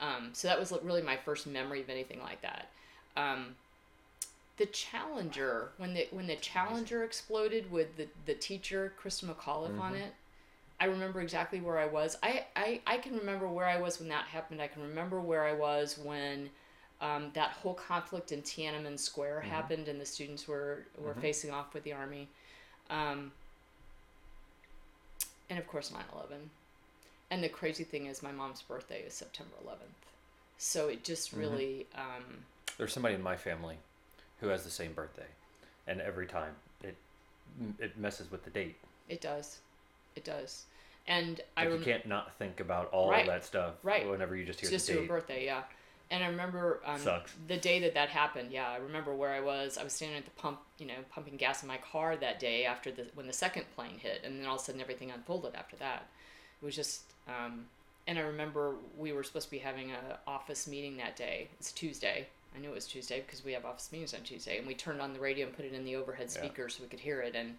Um, so that was really my first memory of anything like that. Um, the Challenger, when the when the Challenger exploded with the the teacher Christa McAuliffe on it, I remember exactly where I was. I, I I can remember where I was when that happened. I can remember where I was when. Um, that whole conflict in Tiananmen Square happened, and the students were were facing off with the army. Um, and of course 9-11 and the crazy thing is my mom's birthday is september 11th so it just really um, There's somebody in my family who has the same birthday, and every time it it messes with the date. it does it does and i Like you can't not think about all Right. of that stuff Right. whenever you just hear just the to a date. birthday yeah and i remember um, the day that that happened yeah i remember where i was. I was standing at the pump you know pumping gas in my car that day after the when the second plane hit and then all of a sudden everything unfolded after that. It was just um, and i remember we were supposed to be having a office meeting that day. It's tuesday. I knew it was tuesday because we have office meetings on tuesday and we turned on the radio and put it in the overhead Yeah. speaker so we could hear it and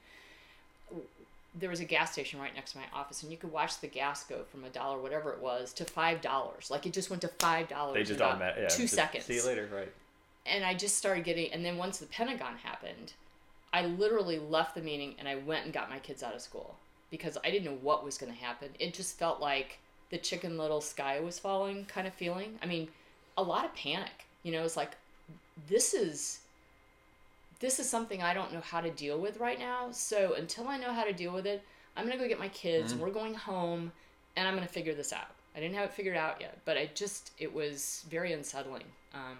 there was a gas station right next to my office, and you could watch the gas go from a dollar, whatever it was, to five dollars. Like it just went to five dollars. They just in about automatic. Yeah, two seconds. See you later. Right. And I just started getting. And then once the Pentagon happened, I literally left the meeting and I went and got my kids out of school because I didn't know what was going to happen. It just felt like the Chicken Little sky was falling kind of feeling. I mean, a lot of panic. You know, it's like this is this is something I don't know how to deal with right now. So until I know how to deal with it, I'm gonna go get my kids. We're going home, and I'm gonna figure this out. I didn't have it figured out yet, but I just it was very unsettling. Um,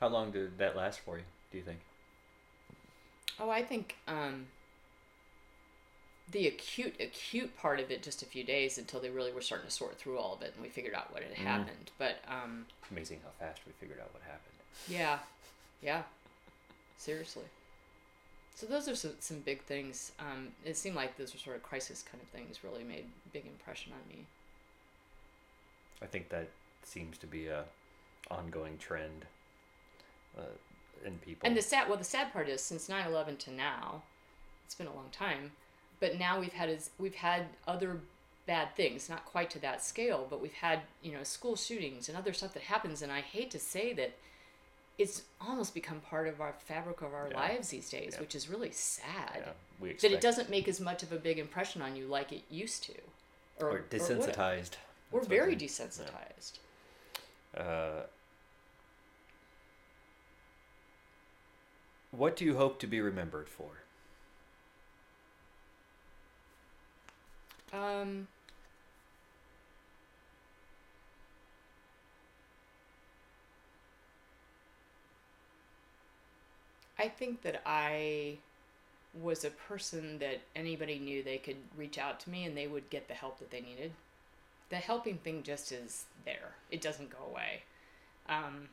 How long did that last for you? Do you think? oh, I think um, the acute acute part of it just a few days until they really were starting to sort through all of it, and we figured out what had happened. But um, It's amazing how fast we figured out what happened. Yeah, yeah, seriously. So those are some, some big things. Um, it seemed like those were sort of crisis kind of things. Really made big impression on me. I think that seems to be a ongoing trend uh, in people. And the sad, well, the sad part is since 9-11 to now, it's been a long time, but now we've had is we've had other bad things, not quite to that scale, but we've had you know school shootings and other stuff that happens, and I hate to say that. It's almost become part of our fabric of our Yeah. lives these days, Yeah. which is really sad. yeah, we that it doesn't make as much of a big impression on you like it used to, or, or desensitized. We're That's what very they- desensitized. Uh, what do you hope to be remembered for? Um, I think that I was a person that anybody knew they could reach out to me and they would get the help that they needed. The helping thing just is there. It doesn't go away. Um,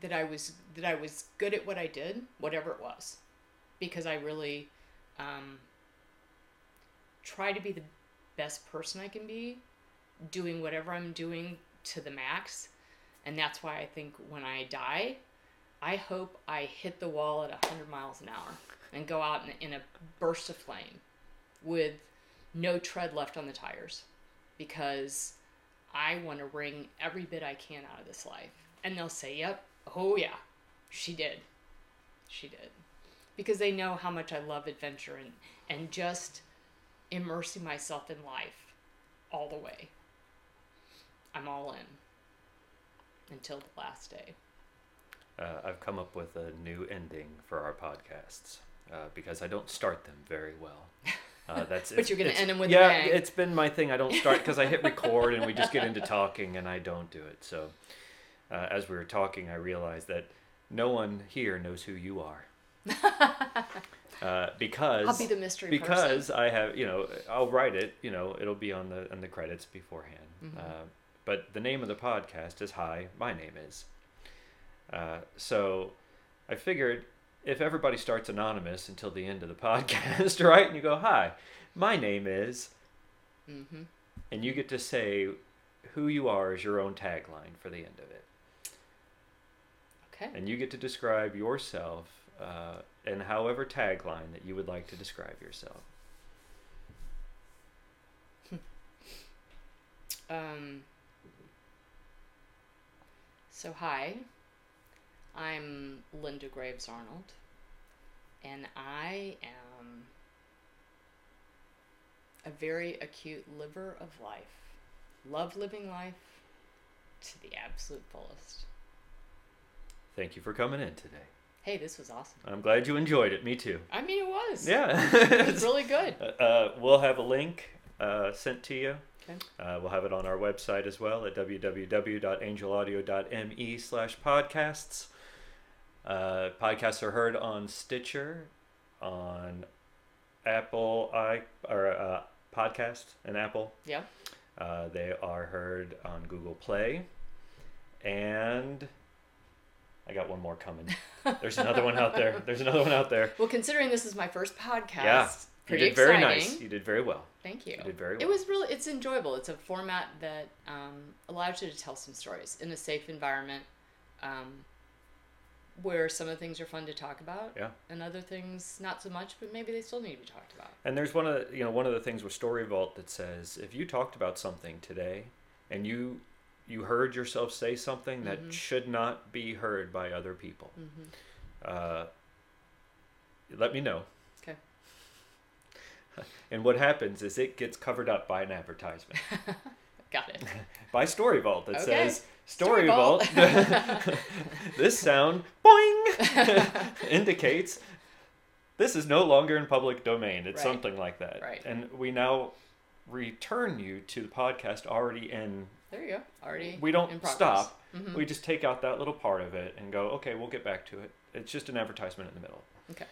that I was that I was good at what I did, whatever it was, because I really um, try to be the best person I can be, doing whatever I'm doing to the max, and that's why I think when I die, I hope I hit the wall at 100 miles an hour and go out in, in a burst of flame with no tread left on the tires because I want to wring every bit I can out of this life. And they'll say, yep, oh yeah, she did. She did. Because they know how much I love adventure and, and just immersing myself in life all the way. I'm all in until the last day. Uh, I've come up with a new ending for our podcasts uh, because I don't start them very well. Uh, that's But you're gonna end 'em with yeah. It's been my thing. I don't start because I hit record and we just get into talking and I don't do it. So uh, as we were talking, I realized that no one here knows who you are. uh, because I'll be the mystery because person. I have you know I'll write it you know it'll be on the on the credits beforehand. Mm-hmm. Uh, but the name of the podcast is Hi, my name is. Uh, so I figured if everybody starts anonymous until the end of the podcast, right? And you go, "Hi, my name is," Mm-hmm. and you get to say who you are as your own tagline for the end of it, Okay. and you get to describe yourself uh, and however tagline that you would like to describe yourself. Um. So hi, I'm Linda Graves Arnold, and I am a very acute liver of life. Love living life to the absolute fullest. Thank you for coming in today. Hey, this was awesome. I'm glad you enjoyed it. Me too. I mean, it was. Yeah. It was really good. Uh, we'll have a link uh, sent to you. Okay. Uh, we'll have it on our website as well at www.angelaudio.me slash podcasts. Uh, podcasts are heard on Stitcher, on Apple i or uh, Podcast and Apple. Yeah. Uh, they are heard on Google Play, and I got one more coming. There's another one out there. There's another one out there. Well, considering this is my first podcast, Yeah, You pretty did very exciting. nice. You did very well. Thank you. You did very well. It was really it's enjoyable. It's a format that um, allows you to tell some stories in a safe environment, um, where some of the things are fun to talk about, Yeah. and other things not so much, but maybe they still need to be talked about. And there's one of the, you know one of the things with Story Vault that says if you talked about something today and you you heard yourself say something that Mhm. should not be heard by other people, hmm uh, let me know. And what happens is it gets covered up by an advertisement Got it. by Story Vault that Okay. says Story Story Vault. Vault. this sound boing indicates this is no longer in public domain. It's Right. something like that. Right. And we now return you to the podcast already in. There you go. Already. We don't stop. Mhm. We just take out that little part of it and go, okay, we'll get back to it. It's just an advertisement in the middle. Okay.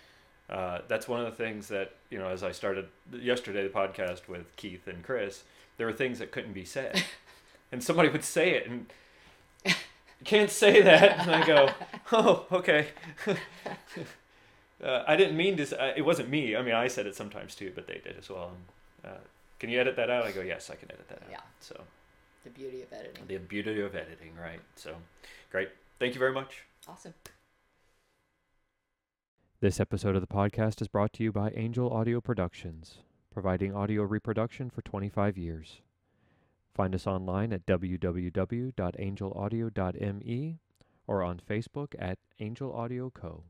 Uh, that's one of the things that you know. As I started yesterday the podcast with Keith and Chris, there were things that couldn't be said, and somebody would say it, and can't say that, and I go, oh, okay. uh, I didn't mean to. uh, It wasn't me. I mean, I said it sometimes too, but they did as well. And, uh, can you edit that out? I go, yes, I can edit that out. Yeah. So The beauty of editing. the beauty of editing, right? So great. Thank you very much. Awesome. This episode of the podcast is brought to you by Angel Audio Productions, providing audio reproduction for 25 years. Find us online at www.angelaudio.me or on Facebook at Angel Audio Co.